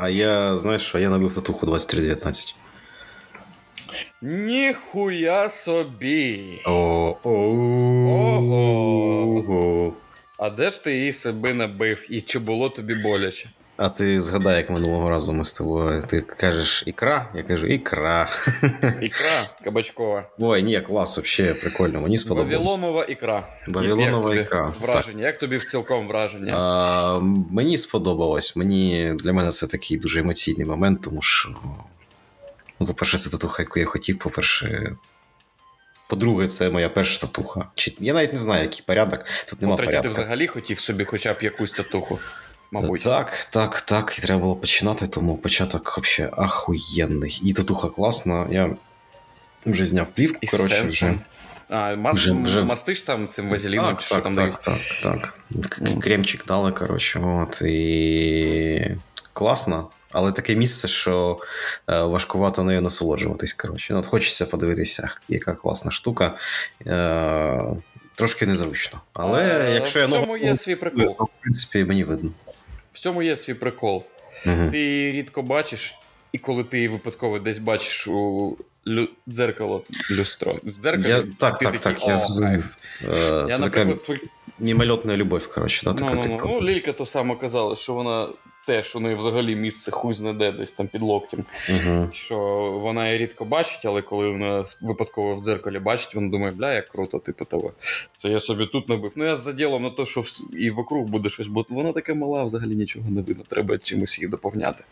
А я, знаєш, а я набив татуху 2319. Ніхуя собі. Ого. А де ж ти її себе набив? І чи було тобі боляче? А ти згадай, як минулого разу ми з тобою. Ти кажеш ікра, я кажу ікра. Ікра кабачкова. Ой, ні, клас, взагалі прикольно, мені сподобалось. Вавилонова ікра. Вавилонова Як ікра. Враження. Як тобі в цілком враження? А, мені сподобалось. Мені для мене це такий дуже емоційний момент, тому що. Ну, по-перше, це татуха, яку я хотів. По-перше, по-друге, це моя перша татуха. Чи я навіть не знаю, який порядок. Тут нема По-третє, порядку. ти взагалі хотів собі хоча б якусь татуху. Мабуть. Так, так, так. І треба було починати, тому початок взагалі ахуєнний. І татуха класна. Я вже зняв плівку, коротше, вже. А, мас... Вже- вже- мастиш там цим вазеліном, Так, чи що так, там так, так, так. К- Ну. Кремчик дали, коротше, от. І класно. Але таке місце, що е, важкувато нею насолоджуватись. Коротше. От хочеться подивитися, яка класна штука. Е, трошки незручно. Але А, якщо я в цьому ногу- є свій прикол. в принципі, мені видно. В цьому є свій прикол. Угу. Ти її рідко бачиш, і коли ти її випадково десь бачиш у лю... дзеркало люстро. В дзеркалі, Я, так, ти так, такий, так, я зрозумів. Е, Це така свій... мімольотна любов, коротше, да, ну, така ну, ну, типу. ну, Лілька то саме казала, що вона теж у неї взагалі місце хуй знаде десь там під локтем. Угу. Що вона її рідко бачить, але коли вона випадково в дзеркалі бачить, вона думає, бля, як круто, типу того. Це я собі тут набив. Ну я з заділом на те, що і вокруг буде щось, бо вона така мала, взагалі нічого не видно. Треба чимось її доповняти.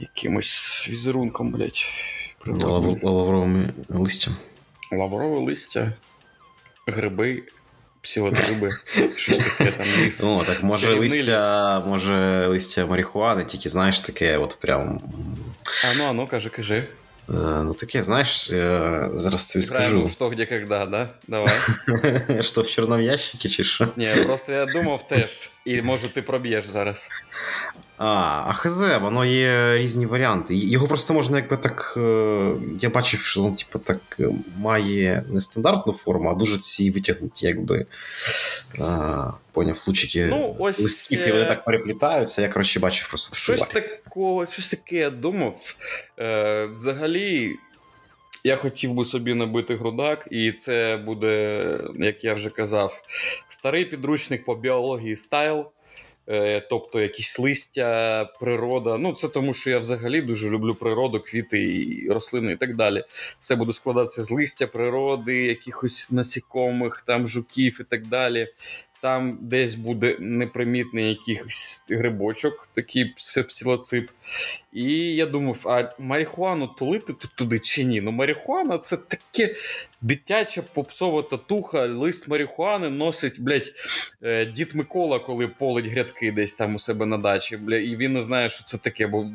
Якимось візерунком. Лав- Лавровими листям. Лаврове листя, гриби, псилотриби, щось таке там ліс. Ну, так може Чарівний листя, може листя марихуани, тільки знаєш таке, от прям. А ну, а ну, кажи, кажи. е, Ну таке, знаєш, е, зараз тобі Играем скажу. в что, где, когда, да? Давай. Що в чорному ящикі, чи що? Ні, просто я думав теж, і може ти проб'єш зараз. А, а хз, воно є різні варіанти. Його просто можна якби так. е, Я бачив, що він типу, так е, має не стандартну форму, а дуже ці витягнуті, якби. А, поняв, лучики Ну, ось, листків, е, і вони так переплітаються. Я, коротше, бачив просто Щось такого, щось таке я думав. Е, взагалі, я хотів би собі набити грудак, і це буде, як я вже казав, старий підручник по біології стайл. Е, Тобто якісь листя, природа. Ну, це тому, що я взагалі дуже люблю природу, квіти і рослини і так далі. Все буде складатися з листя, природи, якихось насікомих, там жуків і так далі. Там десь буде непримітний якийсь грибочок, такий псилоцип. І я думав, а марихуану тулити тут туди чи ні? Ну, марихуана це таке дитяча попсова татуха, лист марихуани носить, блядь, е, дід Микола, коли полить грядки десь там у себе на дачі. Бля, і він не знає, що це таке. Бо...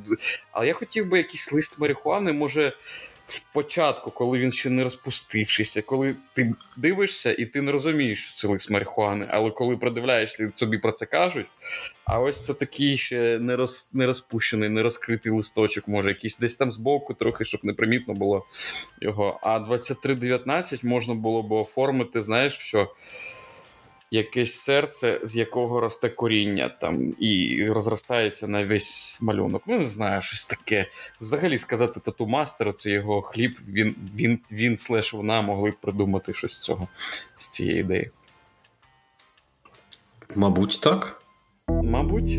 Але я хотів би якийсь лист марихуани, може. В початку, коли він ще не розпустившися, коли ти дивишся і ти не розумієш, що це лист марихуани, але коли придивляєшся, тобі про це кажуть. А ось це такий ще не, роз, не розпущений, не розкритий листочок, може, якийсь десь там збоку, трохи, щоб непримітно було його. А 2319 можна було б оформити, знаєш, що якесь серце, з якого росте коріння там і розростається на весь малюнок. Ну, не знаю, щось таке. Взагалі сказати тату мастеру, це його хліб, він, він, він слеш вона могли б придумати щось з цього, з цієї ідеї. Мабуть, так. Мабуть.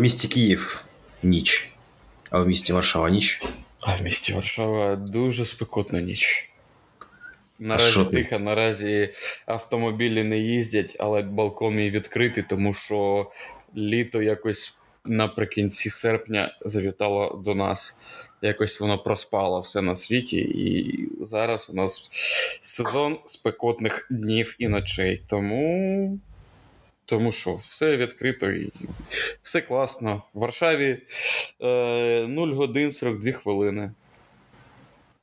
Місті Київ ніч. А в місті Варшава ніч. А в місті Варшава дуже спекотна ніч. Наразі тихо, наразі автомобілі не їздять, але балкон мій відкритий, тому що літо якось наприкінці серпня завітало до нас. Якось воно проспало все на світі, і зараз у нас сезон спекотних днів і ночей. Тому. Тому що все відкрито і все класно. В Варшаві е, 0 годин 42 хвилини.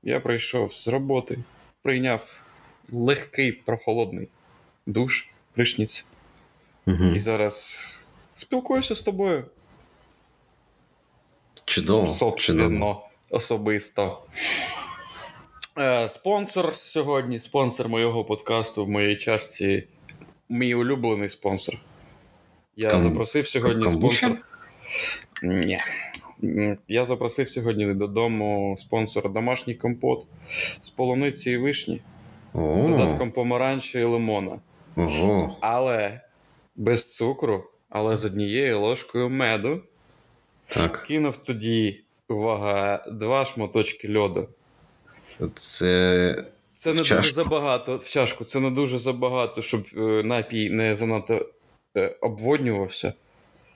Я прийшов з роботи, прийняв легкий, прохолодний душ, пришніць. Угу. І зараз спілкуюся з тобою. Чудово. Собственно, чудово. особисто. Е, Спонсор сьогодні, спонсор моєго подкасту в моїй чашці. Мій улюблений спонсор. Я Кам- запросив сьогодні Камбуча? спонсор. Ні. Я запросив сьогодні додому спонсора домашній компот з полуниці і вишні, з О, додатком помаранчі і лимона. ого. Але без цукру, але з однією ложкою меду. Так. Кинув тоді, увага, два шматочки льоду. Це. Це не чашку. дуже забагато в чашку, це не дуже забагато, щоб е, напій не занадто е, обводнювався.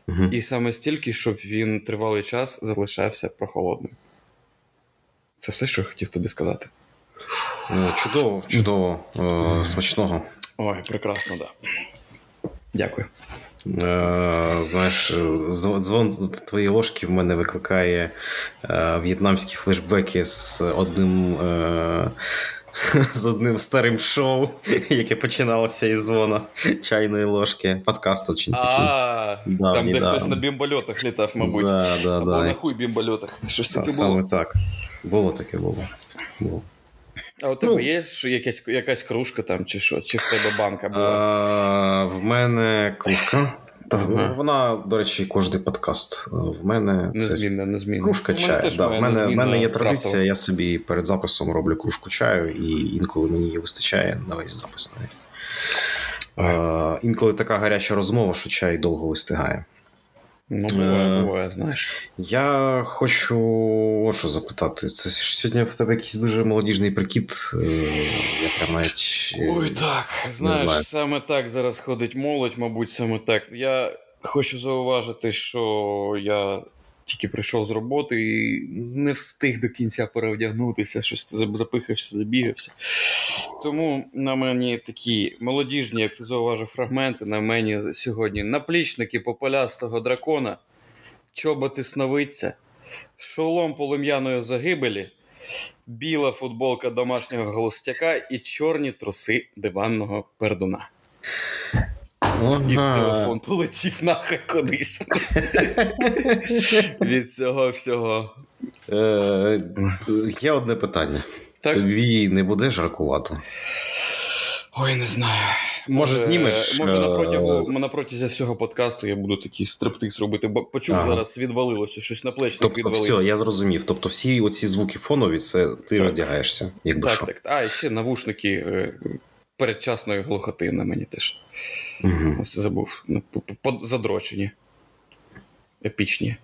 Угу. І саме стільки, щоб він тривалий час залишався прохолодним. Це все, що я хотів тобі сказати. О, чудово, чудово. Е, смачного. Ой, прекрасно, так. Да. Дякую. Е, знаєш, дз- дзвон твоєї ложки в мене викликає е, в'єтнамські флешбеки з одним. Е, з одним старим шоу, яке починалося із дзвона чайної ложки. Подкаст очень такий. А, там, де хтось на бімбольотах літав, мабуть. Да, да, Або да. на хуй бімбольотах. Що ж таке було? Саме так. Було таке було. було. А у тебе Ну. є якась, якась кружка там, чи що? Чи в тебе банка була? А, в мене кружка. Та, Ага. Вона, до речі, кожний подкаст. Е, В мене це Незмінна, незмінна. кружка чаю. Да. В мене, в мене є крафтова. традиція, я собі перед записом роблю кружку чаю, і інколи мені її вистачає на весь запис навіть. Е, інколи така гаряча розмова, що чай довго вистигає. Ну, буває, Е, буває, знаєш. Я хочу о що запитати. Це ж сьогодні в тебе якийсь дуже молодіжний прикид. Е, Я прям навіть. е, Ой, так. Знаєш, знаю. саме так зараз ходить молодь, мабуть, саме так. Я хочу зауважити, що я тільки прийшов з роботи і не встиг до кінця перевдягнутися, щось за- запихався, забігався. Тому на мені такі молодіжні, як ти зауважив, фрагменти. На мені сьогодні наплічники попелястого дракона, чоботи сновидця, шолом полум'яної загибелі, біла футболка домашнього голостяка і чорні труси диванного пердуна. І телефон полетів нахай кудись. Від цього всього. Е, Є одне питання. Так? Тобі не буде жаркувато? Ой, не знаю. Може, знімеш, Може, на, е, протягу, на протязі подкасту я буду такий стриптиз робити. Бо почув Ага. зараз відвалилося, щось на плечник Тобто, відвалився. все, я зрозумів. Тобто, всі оці звуки фонові, це ти Так. роздягаєшся, якби Так, що. так. А, і ще навушники е, передчасної глухоти на мені теж. Угу. Ось забув. Ну, Задрочені. Епічні.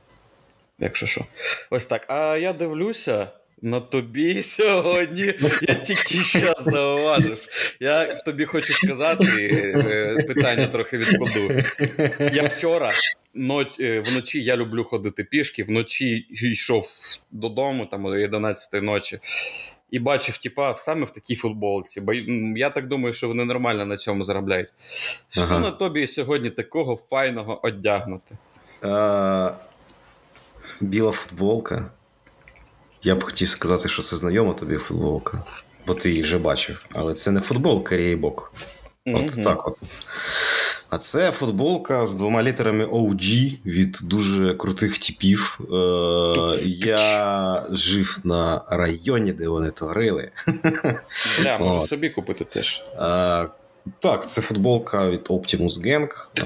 Якщо що. Ось так. А я дивлюся. На тобі сьогодні я тільки що зауважив. Я тобі хочу сказати е, питання трохи відкладу. Я вчора ноч, е, вночі я люблю ходити пішки, вночі йшов додому там о 11 ночі і бачив типа саме в такій футболці. Бо я так думаю, що вони нормально на цьому заробляють. Що Ага. на тобі сьогодні такого файного одягнути? А, біла футболка. Я б хотів сказати, що це знайома тобі футболка, бо ти її вже бачив. Але це не футболка Рейбок. От Мгм. так от. А це футболка з двома літерами OG від дуже крутих типів. Е, я жив на районі, де вони творили. Бля, можу собі купити теж. Е, так, це футболка від Optimus Gang. Е,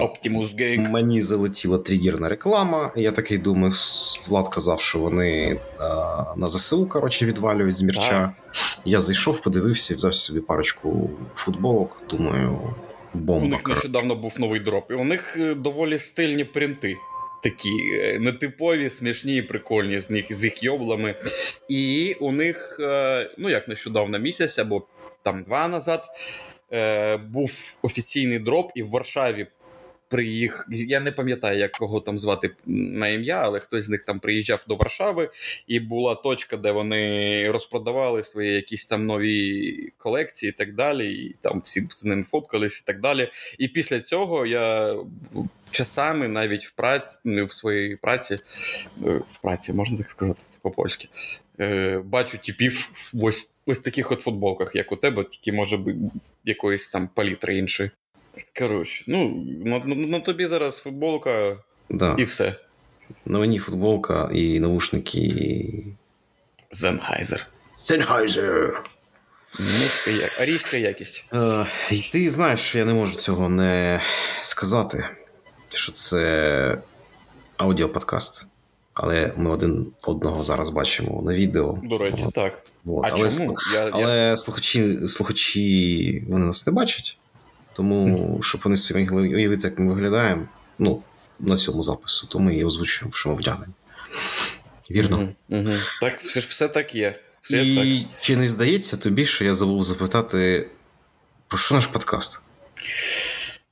Optimus Gang. Мені залетіла тригерна реклама. Я такий думаю, Влад казав, що вони на ЗСУ коротше, відвалюють з мірча. Я зайшов, подивився і взяв собі парочку футболок. Думаю, У них нещодавно був новий drop, і у них е, доволі стильні принти. Такі е, нетипові, смішні і прикольні з них з їх йоблами. І у них, е, ну як нещодавно місяць або там два назад, був офіційний drop, і в Варшаві при їх. Я не пам'ятаю, як кого там звати на ім'я, але хтось з них там приїжджав до Варшави, і була точка, де вони розпродавали свої якісь там нові колекції і так далі. І там всі з ним фоткались і так далі. І після цього я часами навіть в праці в своїй праці, е, в праці, можна так сказати, по-польськи. е, бачу типів в ось ось таких от футболках, як у тебе, тільки може якоїсь там палітри іншої. Коротше, ну, на, на, на тобі зараз футболка Да. і все. На мені футболка і наушники. Зенхайзер. Низька. Арійська якість. Е, і ти знаєш, що я не можу цього не сказати, що це аудіоподкаст. Але ми один одного зараз бачимо на відео. До речі, От, так. от. А але чому? Я, я... але слухачі, слухачі вони нас не бачать. Тому, щоб вони собі могли уявити, як ми виглядаємо, ну, на цьому запису, то ми і озвучуємо, що ми вдягнені. Вірно? Угу, угу. Так, все, все так є. Все І так. чи не здається тобі, що я забув запитати, про що наш подкаст?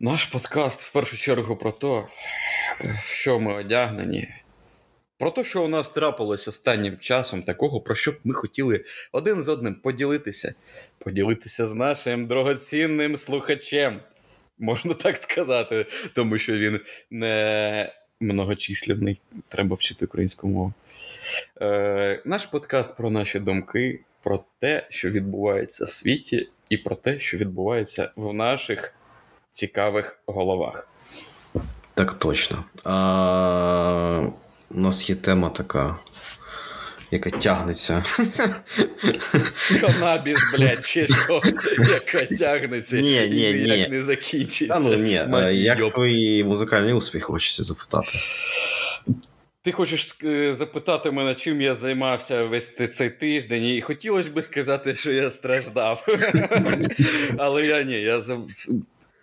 Наш подкаст в першу чергу про те, що ми одягнені. Про те, що у нас трапилось останнім часом, такого, про що б ми хотіли один з одним поділитися. Поділитися з нашим дорогоцінним слухачем. Можна так сказати, тому що він не многочисленний. Треба вчити українську мову. Е, наш подкаст про наші думки, про те, що відбувається в світі, і про те, що відбувається в наших цікавих головах. Так точно. А, у нас є тема така, яка тягнеться. Канабіс, блядь, чи що, яка тягнеться Ні, ні, і ніяк ні. не закінчиться. Та ну ні, Мать як йоб. твої музикальні успіхи, хочеться запитати. Ти хочеш е, запитати мене, чим я займався весь цей тиждень, і хотілося б сказати, що я страждав. Але я ні, я за-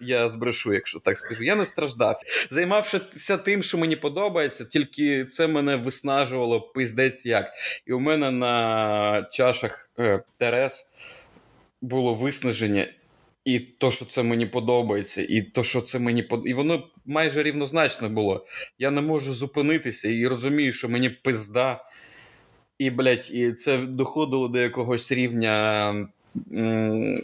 я збрешу, якщо так скажу. Я не страждав. Займався тим, що мені подобається, тільки це мене виснажувало пиздець як. І у мене на чашах е, Терес було виснаження. І то, що це мені подобається, і то, що це мені под... І воно майже рівнозначно було. Я не можу зупинитися і розумію, що мені пизда. І, блядь, і це доходило до якогось рівня.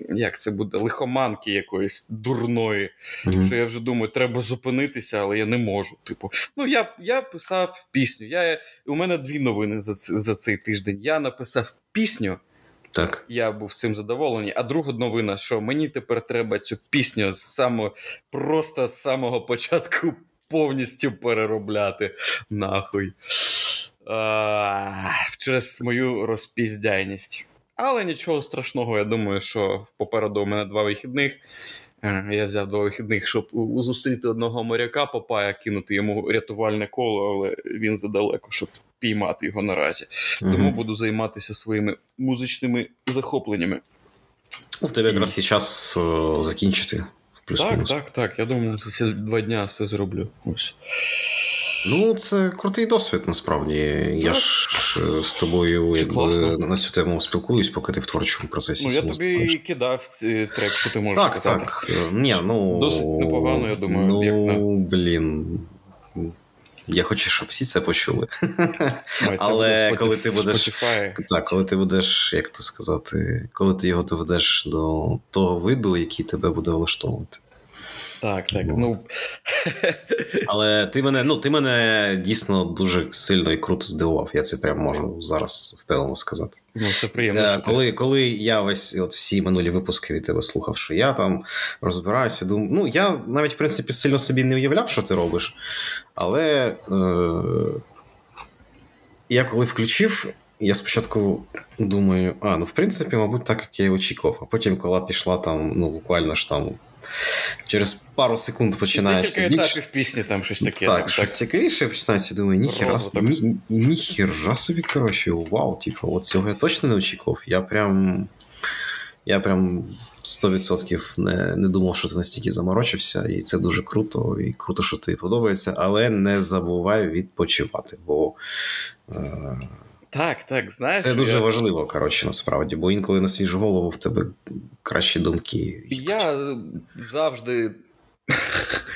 Як це буде? Лихоманки якоїсь дурної. Мгм. Що я вже думаю, треба зупинитися, але я не можу. Типу, ну я, я писав пісню. Я, у мене дві новини за, за цей тиждень. Я написав пісню, Так. я був цим задоволений. А друга новина, що мені тепер треба цю пісню з самого, просто з самого початку повністю переробляти. Нахуй. А, через мою розпіздяйність. Але нічого страшного, я думаю, що попереду у мене два вихідних. Е, Я взяв два вихідних, щоб зустріти одного моряка, попая, кинути йому рятувальне коло, але він задалеко, щоб піймати його наразі. Тому буду займатися своїми музичними захопленнями. Ну, В тебе якраз є час о, закінчити. в Так, так, так. Я думаю, за ці два дня все зроблю. Ось. Ну, це крутий досвід, насправді. Я ж е, з тобою Це якби, класно. на цю тему спілкуюсь, поки ти в творчому процесі. Ну, я тобі знаєш. кидав ці трек, що ти можеш Так, сказати. так. Е, Ні, ну, Досить непогано, я думаю, Ну, як на- блін. Я хочу, щоб всі це почули. Май, це Але коли ти будеш- Spotify. Так, коли ти будеш, як то сказати, коли ти його доведеш до того виду, який тебе буде влаштовувати. Так, так. Ну, Але ти мене, ну, ти мене дійсно дуже сильно і круто здивував. Я це прям можу зараз впевнено сказати. ну це приємно. Е, Коли, коли я весь от всі минулі випуски від тебе слухав, що я там розбираюся, думаю, ну я навіть в принципі сильно собі не уявляв, що ти робиш. Але е- я коли включив, я спочатку думаю, а, ну в принципі, мабуть, так як я і очікував. А потім, коли пішла там, ну буквально ж там через пару секунд починається Декілька більш- етапів пісні, там щось таке. так, так, щось цікавіше починається, думаю, ніхера, ні, ніхера собі, коротше, вау, типу, от цього я точно не очікував. Я прям. Я прям 100% не, не думав, що ти настільки заморочився, і це дуже круто, і круто, що тобі подобається, але не забувай відпочивати, бо е, Так, так, знаєш. це дуже я... важливо, коротше, насправді, бо інколи на свіжу голову в тебе кращі думки. Я завжди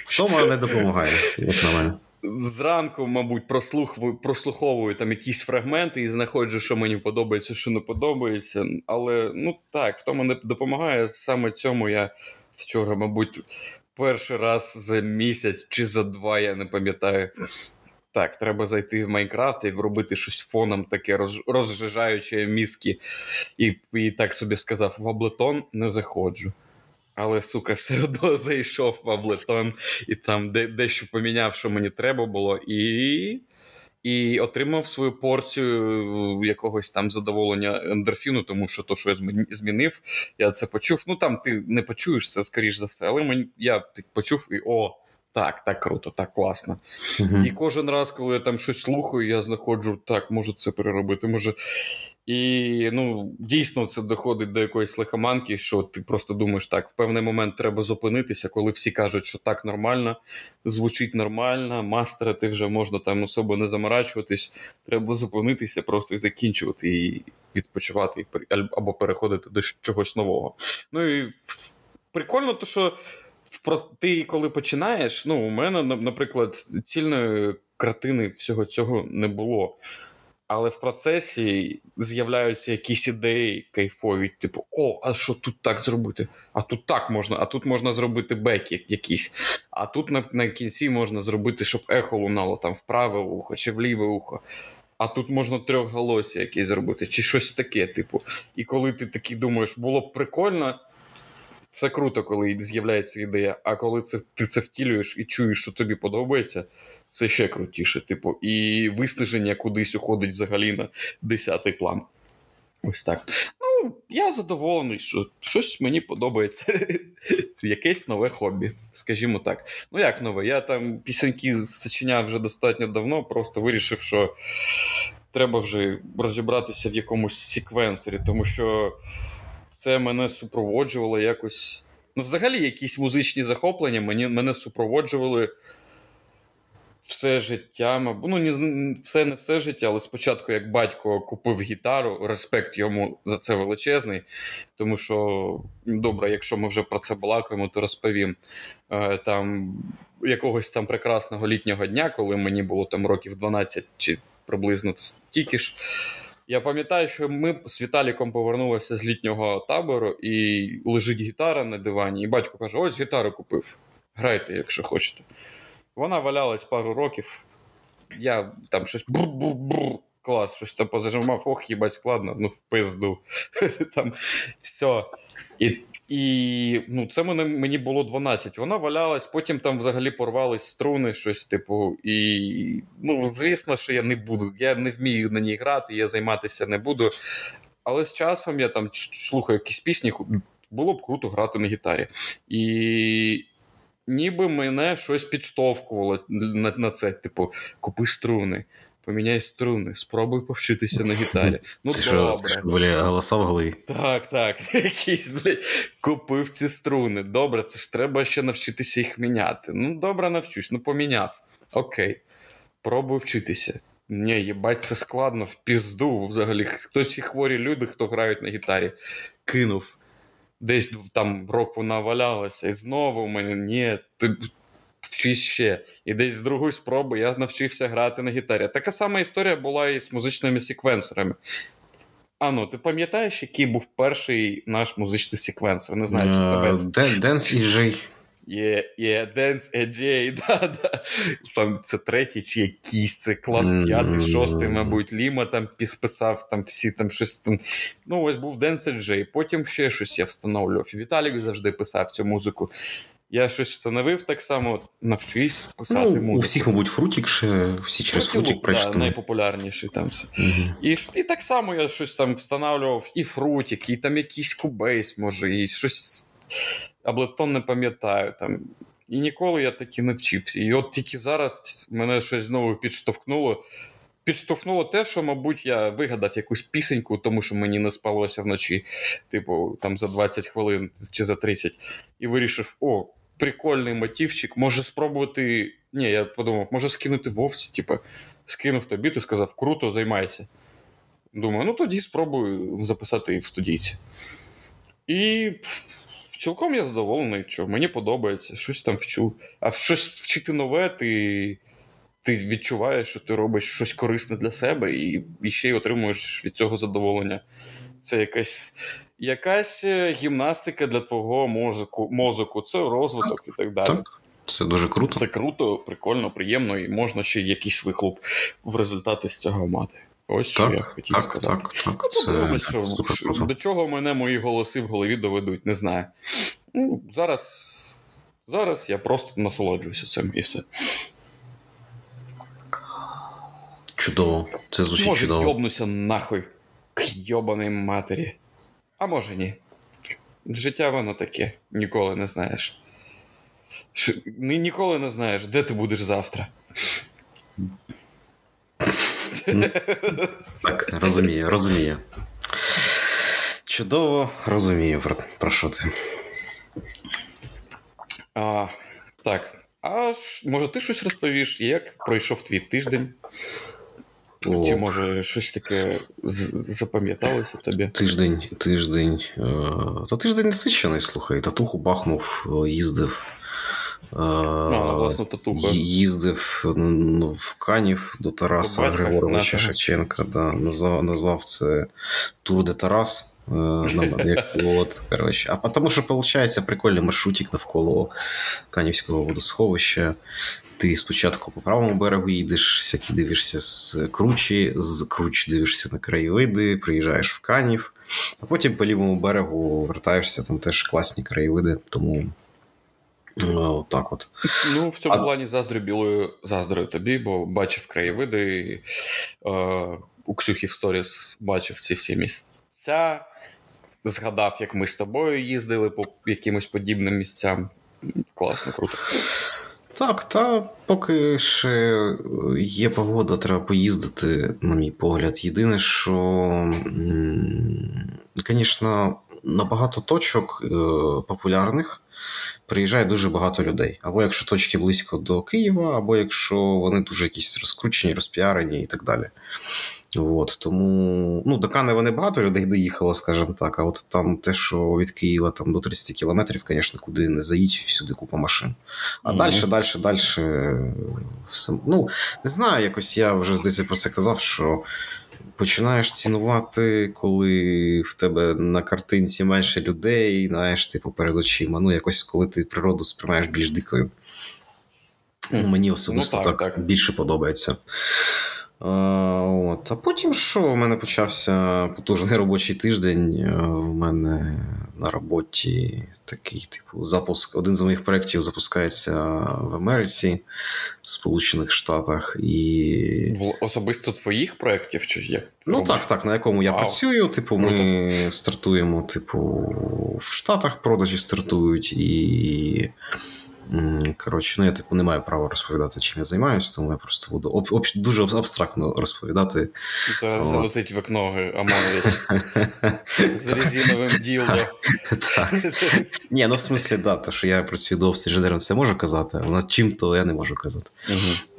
Втома не допомагає, як на мене. зранку, мабуть, прослуховую, прослуховую там якісь фрагменти і знаходжу, що мені подобається, що не подобається. Але ну так, в тому не допомагає. Саме цьому я вчора, мабуть, перший раз за місяць чи за два, я не пам'ятаю. Так, треба зайти в Майнкрафт і робити щось фоном таке розжижаюче мізки. І і так собі сказав: в Аблетон не заходжу. Але, сука, все одно зайшов в Аблетон і там де, дещо поміняв, що мені треба було, і і отримав свою порцію якогось там задоволення ендорфіну, тому що то, що я змінив, я це почув. Ну там ти не почуєш це, скоріш за все, але мені я почув і о. Так, так круто, так класно. Uh-huh. І кожен раз, коли я там щось слухаю, я знаходжу, так, можу це переробити. може. І ну, дійсно це доходить до якоїсь лихоманки, що ти просто думаєш, так, в певний момент треба зупинитися, коли всі кажуть, що так нормально, звучить нормально, мастерити вже можна там особо не заморачуватись. Треба зупинитися, просто і закінчувати, і відпочивати, або переходити до чогось нового. Ну і прикольно, то що ти коли починаєш, ну, у мене, наприклад, цільної картини всього цього не було. Але в процесі з'являються якісь ідеї кайфові, типу, о, а що тут так зробити? А тут так можна, а тут можна зробити бек якийсь. А тут на на кінці можна зробити, щоб ехо лунало там в праве ухо чи в ліве ухо. А тут можна трьохголосся якесь зробити, чи щось таке, типу. І коли ти такий думаєш, було б прикольно, це круто, коли з'являється ідея. А коли це ти це втілюєш і чуєш, що тобі подобається, це ще крутіше. Типу, і виснаження кудись уходить взагалі на десятий план. Ось так. Ну, я задоволений, що щось мені подобається. Якесь нове хобі, скажімо так. Ну, як нове? Я там пісеньки зачиняв вже достатньо давно, просто вирішив, що треба вже розібратися в якомусь секвенсорі, тому що це мене супроводжувало якось. Ну, взагалі, якісь музичні захоплення мені, мене супроводжували все життя. Ну, не все не все життя, але спочатку, як батько купив гітару, респект йому за це величезний. Тому що, добре, якщо ми вже про це балакаємо, то розповім. Е, там якогось там прекрасного літнього дня, коли мені було там років 12 чи приблизно стільки ж. Я пам'ятаю, що ми з Віталіком повернулися з літнього табору, і лежить гітара на дивані, і батько каже: ось гітару купив. Грайте, якщо хочете. Вона валялась пару років. Я там щось бур-бур-бур, клас, щось там позажимав, ох, їбать, складно, ну в пизду. там все. І і ну, це мене, мені було 12. Вона валялась, потім там взагалі порвались струни, щось типу. І ну, звісно, що я не буду. Я не вмію на ній грати, я займатися не буду. Але з часом я там слухаю якісь пісні, було б круто грати на гітарі. І ніби мене щось підштовхувало на на це. Типу, купи струни, поміняй струни, спробуй повчитися на гітарі. Ну, це добре. Що, це були голоса в голові. Так, так. Якийсь, блядь, купив ці струни. Добре, це ж треба ще навчитися їх міняти. Ну, добре, навчусь, ну поміняв. Окей. Пробуй вчитися. Ні, їбать, це складно, в пізду взагалі. Хтось і хворі люди, хто грають на гітарі, кинув десь там рок вона валялася, і знову в мене ні, ти вчись ще. І десь з другої спроби я навчився грати на гітарі. Така сама історія була і з музичними секвенсорами. Ану, ти пам'ятаєш, який був перший наш музичний секвенсор? Не знаю, чи тебе. Денс і Є, є, Dance AJ, да, да. Там це третій чи якийсь, це клас п'ятий, шостий, мабуть, Ліма там підписав, там всі там щось там. Ну, ось був Dance eJay, потім ще щось я встановлював. Віталік завжди писав цю музику. Я щось встановив так само, навчись писати ну, музику. У всіх, мабуть, фрутік ще, всі через фрутік прочитали. Да, найпопулярніший там все. Угу. І і так само я щось там встановлював, і фрутік, і там якийсь Cubase, може, і щось. Аблетон не пам'ятаю там. І ніколи я таки не вчився. І от тільки зараз мене щось знову підштовхнуло. Підштовхнуло те, що, мабуть, я вигадав якусь пісеньку, тому що мені не спалося вночі, типу, там за 20 хвилин чи за 30, і вирішив: о, прикольний мотивчик, може спробувати. Ні, я подумав, може скинути вовсі, типу, скинув тобі, ти сказав, круто, займайся. Думаю, ну тоді спробую записати в студійці. І цілком я задоволений, що мені подобається, щось там вчу. А щось вчити нове, ти ти відчуваєш, що ти робиш щось корисне для себе, і, і ще й отримуєш від цього задоволення. Це якась якась е, гімнастика для твого мозку, мозку, це розвиток так, і так далі. Так. Це дуже круто. Це круто, прикольно, приємно, і можна ще якийсь вихлоп в результаті з цього мати. Ось що я хотів так, сказати. Так, так, Ну, це подивимось, що, що- до чого мене мої голоси в голові доведуть, не знаю. Ну, зараз, зараз я просто насолоджуюся цим і все. Чудово. Це звучить Може, чудово. йобнуся нахуй к йобаній матері. А може ні. Життя воно таке, ніколи не знаєш. Ніколи не знаєш, де ти будеш завтра. Так, розумію, розумію. Чудово розумію, про, про що ти. А, так. А може, ти щось розповіш, як пройшов твій тиждень? О, Чи може щось таке запам'яталося тобі? Тиждень, тиждень. Е, та тиждень насичений, слухай. Татуху бахнув, їздив. Е, А, власну татуху. Їздив в Канів до Тараса батька Григоровича нашого. Шевченка. Да, назвав, назвав це Тур де Тарас. як, от, коротше. А тому що, виходить, прикольний маршрутик навколо Канівського водосховища. Ти спочатку по правому берегу їдеш, всякі дивишся з кручі, з круч дивишся на краєвиди, приїжджаєш в Канів, а потім по лівому берегу вертаєшся, там теж класні краєвиди, тому ну, так от. Ну, в цьому А- плані заздрю білою заздрю тобі, бо бачив краєвиди. і, Е, у Ксюхі в сторіс бачив ці всі місця. Згадав, як ми з тобою їздили по якимось подібним місцям. Класно, круто. Так, та поки ще є погода, треба поїздити, на мій погляд. Єдине, що, звісно, на багато точок е, популярних приїжджає дуже багато людей. Або якщо точки близько до Києва, або якщо вони дуже якісь розкручені, розпіарені і так далі. От, тому ну, до Канева не багато людей доїхало, скажімо так. А от там те, що від Києва там, до 30 кілометрів, звісно, куди не заїдь, всюди купа машин. А Мгм. далі, далі, далі. Все, ну, не знаю, якось я вже здається про це казав, що починаєш цінувати, коли в тебе на картинці менше людей, знаєш, типу перед очима. Ну, якось коли ти природу сприймаєш більш дикою. Мені особисто Ну, так, так, так. більше подобається. От. а потім що? У мене почався потужний робочий тиждень. Е, В мене на роботі такий, типу, запуск. Один з моїх проєктів запускається в Америці, в Сполучених Штатах. І В особисто твоїх проєктів чи як? Ну робиш? так, так, на якому я Вау. працюю. Типу, ми стартуємо, типу, в Штатах продажі стартують, і. Коротше, ну я типу не маю права розповідати, чим я займаюся, тому я просто буду об, об, дуже абстрактно розповідати. Зараз залетить в окно Амонович з резиновим ділдо. Так. Ні, ну в смислі, да, те, що я працюю до інженером, це можу казати, а над чим то я не можу казати.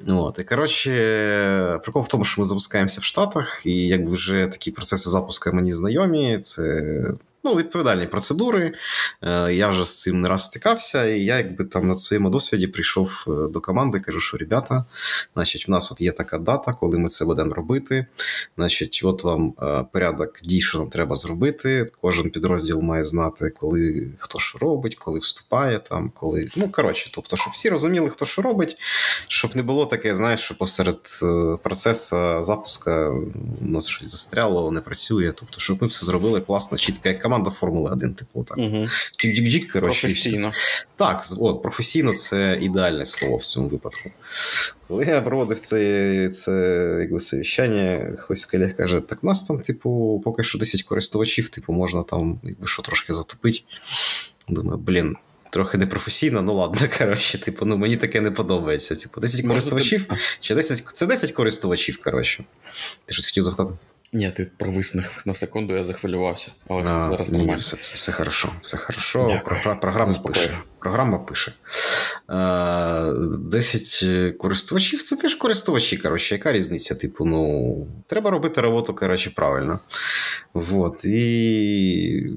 От, і коротше, прикол в тому, що ми запускаємося в Штатах, і якби вже такі процеси запуску мені знайомі. Це ну, відповідальні процедури. Е, Я вже з цим не раз стикався, і я якби там на своєму досвіді прийшов е, до команди, кажу, що ребята, значить, в нас от є така дата, коли ми це будемо робити. Значить, от вам е, порядок дій, що нам треба зробити. Кожен підрозділ має знати, коли хто що робить, коли вступає там, коли. Ну, коротше, тобто, щоб всі розуміли, хто що робить, щоб не було таке, знаєш, що посеред процесу запуска у нас щось застряло, не працює. Тобто, щоб ми все зробили класно, чітко, як команда Формули 1, типу, так. Мгм. Джик-джик-джик, коротше. Професійно. Так, от, професійно це ідеальне слово в цьому випадку. Коли я проводив це, це якби, совіщання, хтось з колег каже: так у нас там, типу, поки що 10 користувачів, типу, можна там, якби що трошки затопити. Думаю, блін. Трохи непрофесійно, ну ладно, коротше, типу, ну мені таке не подобається. Типу, 10 Може, користувачів, чи 10, це 10 користувачів, коротше. Ти щось хотів запитати? Ні, ти провис на секунду, я захвилювався. Але все зараз нормально. все, все, все хорошо. Все хорошо. Програма пише. Програма пише. Е, 10 користувачів це теж користувачі. Коротше, яка різниця? Типу, ну, треба робити роботу, коротше, правильно. Вот. І.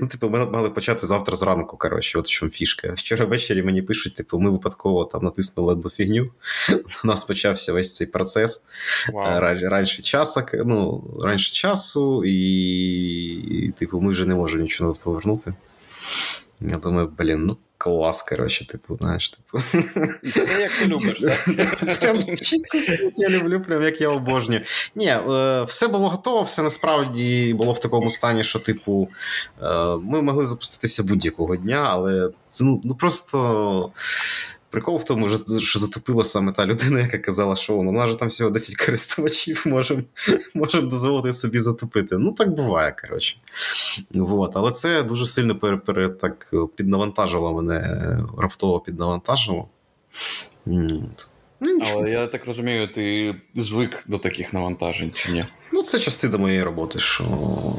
Ну, типу, ми мали почати завтра зранку. Коротше, от в чому фішка. Вчора ввечері мені пишуть, типу, ми випадково там натиснули одну фігню. У нас почався весь цей процес. Ран- раніше часу, ну, раніше часу, і, типу, ми вже не можемо нічого назад повернути. Я думаю, блін, ну клас, коротше, типу, знаєш, типу. Це як ти любиш, так? Прям чітко я люблю, прям як я обожнюю. Ні, е, все було готово, все насправді було в такому стані, що, типу, е, ми могли запуститися будь-якого дня, але це ну, ну просто. Прикол в тому, що затопила саме та людина, яка казала, що у нас же там всього 10 користувачів, можемо можем дозволити собі затопити. Ну, так буває, коротше. Вот. Але це дуже сильно пере, пере, так піднавантажило мене, раптово піднавантажило. Ну, Але я так розумію, ти звик до таких навантажень чи ні? Це частина моєї роботи, що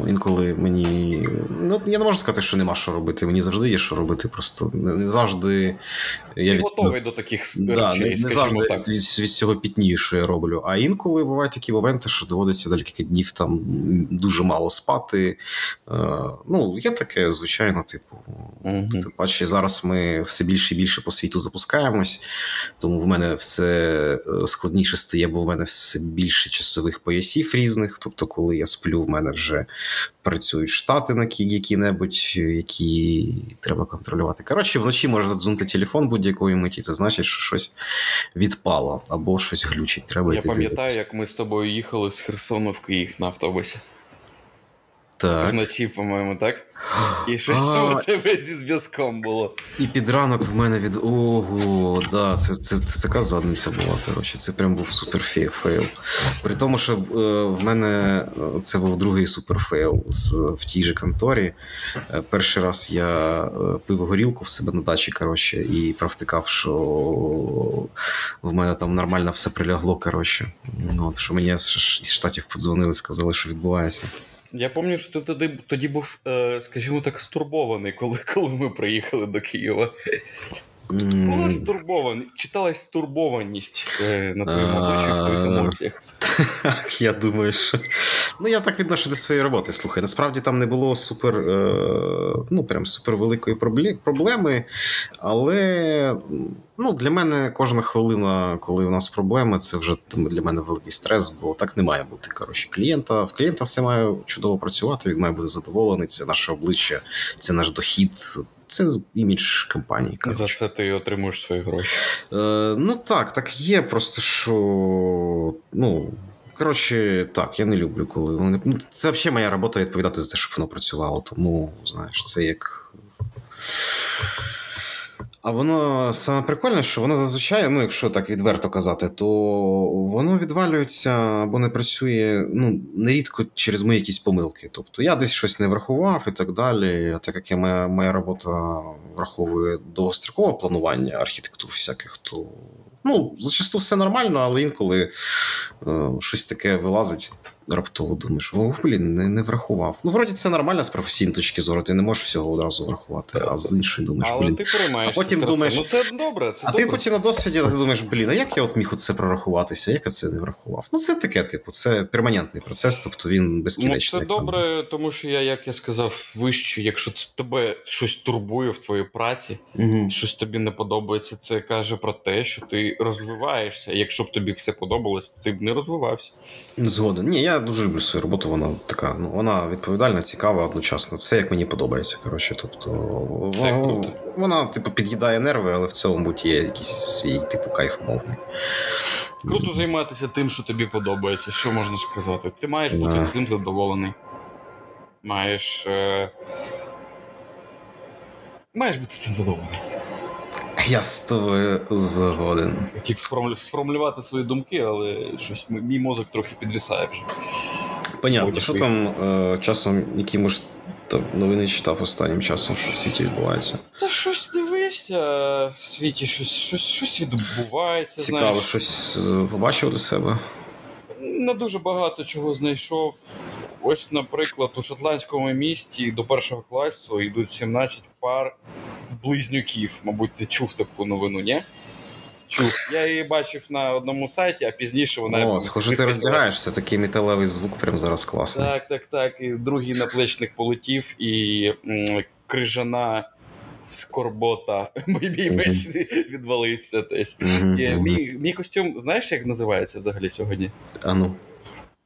інколи мені. Ну, я не можу сказати, що нема що робити. Мені завжди є що робити. Просто не завжди. Я від... готовий до таких да, речей, не, не завжди так. Від, від цього пітнію, що я роблю. А інколи бувають такі моменти, що доводиться декілька днів там дуже мало спати. Е, ну, є таке, звичайно, типу. Угу. Тим паче, зараз ми все більше і більше по світу запускаємось, тому в мене все е, складніше стає, бо в мене все більше часових поясів різних різних. Тобто, коли я сплю, в мене вже працюють штати на які-небудь, які треба контролювати. Коротше, вночі може задзвонити телефон будь-якої миті. Це значить, що щось відпало або щось глючить. Треба Я пам'ятаю, дивитися. як ми з тобою їхали з Херсону в Київ на автобусі. Так. Вночі, по-моєму, так? І щось там у тебе зі зв'язком було. І під ранок в мене від. Ого, да, це це, це, така задниця була. коротше, Це прям був супер fail. При тому, що е, в мене е, це був другий супер fail в тій же конторі. Е, перший раз я пив горілку в себе на дачі, коротше, і провтикав, що в мене там нормально все прилягло. коротше. Ну, Що мені з штатів подзвонили, сказали, що відбувається. Я пам'ятаю, що ти тоді тоді був, е, скажімо так, стурбований, коли коли ми приїхали до Києва. Mm. стурбований. Читалась стурбованість е, на твоєму обличчі в твоїх емоціях. Так, я думаю, що. Ну, я так відношу до своєї роботи. Слухай, насправді там не було супер, е, ну, прям супер великої проблеми, але ну, для мене кожна хвилина, коли у нас проблеми, це вже для мене великий стрес, бо так не має бути. Коротше, клієнта. В клієнта все має чудово працювати, він має бути задоволений. Це наше обличчя, це наш дохід. Це імідж компанії. За це ти отримуєш свої гроші. Е, Ну так, так є. Просто що ну. Коротше, так, я не люблю, коли вони. Ну, це взагалі моя робота відповідати за те, щоб воно працювало. Тому, знаєш, це як. А воно саме прикольне, що воно зазвичай, ну, якщо так відверто казати, то воно відвалюється або не працює ну, нерідко через мої якісь помилки. Тобто я десь щось не врахував і так далі. А так як я, моя моя робота враховує довгострокове планування архітектур всяких, то Ну, зачасту все нормально, але інколи е, щось таке вилазить раптово. Думаєш, о, блін, не не врахував. Ну, вроді це нормально з професійної точки зору, ти не можеш всього одразу врахувати, а з іншої думаєш, але блін. ти приймаєш. А потім думаєш, ну це добре. Це а добре. ти потім на досвіді думаєш, блін, а як я от міг це прорахуватися, як я це не врахував? Ну, це таке, типу, це перманентний процес, тобто він безкінечний. Ну, Це добре, тому що я, як я сказав, вище, якщо тебе щось турбує в твоїй праці, угу. щось тобі не подобається, це каже про те, що ти розвиваєшся. Якщо б тобі все подобалось, ти б не розвивався. Згоден. Ні, я дуже люблю свою роботу, вона така, ну вона відповідальна, цікава одночасно. Все як мені подобається. Коротше, тобто вона, вона, типу, під'їдає нерви, але в цьому будь є якийсь свій типу кайф умовний. Круто займатися тим, що тобі подобається. Що можна сказати? Ти маєш бути Да. цим задоволений. Маєш. Е... Маєш бути цим задоволений. Я з тобою згоден. Хотів сформулювати свої думки, але щось мій мозок трохи підвисає вже. Понятно, Будь що там е, часом, які може там новини читав останнім часом, що в світі відбувається. Та щось дивишся в світі, щось, щось, щось відбувається. Цікаво, знаєш. щось побачив для себе. Не дуже багато чого знайшов. Ось, наприклад, у шотландському місті до першого класу йдуть 17 пар близнюків. Мабуть, ти чув таку новину, ні? Чув. Я її бачив на одному сайті, а пізніше вона. О, схоже, ти роздягаєшся, такий металевий звук прям зараз класний. Так, так, так. І другий наплечник полетів, і м, крижана скорбота. Мій меч відвалився десь. Мій, мій костюм, знаєш, як називається взагалі сьогодні? А ну.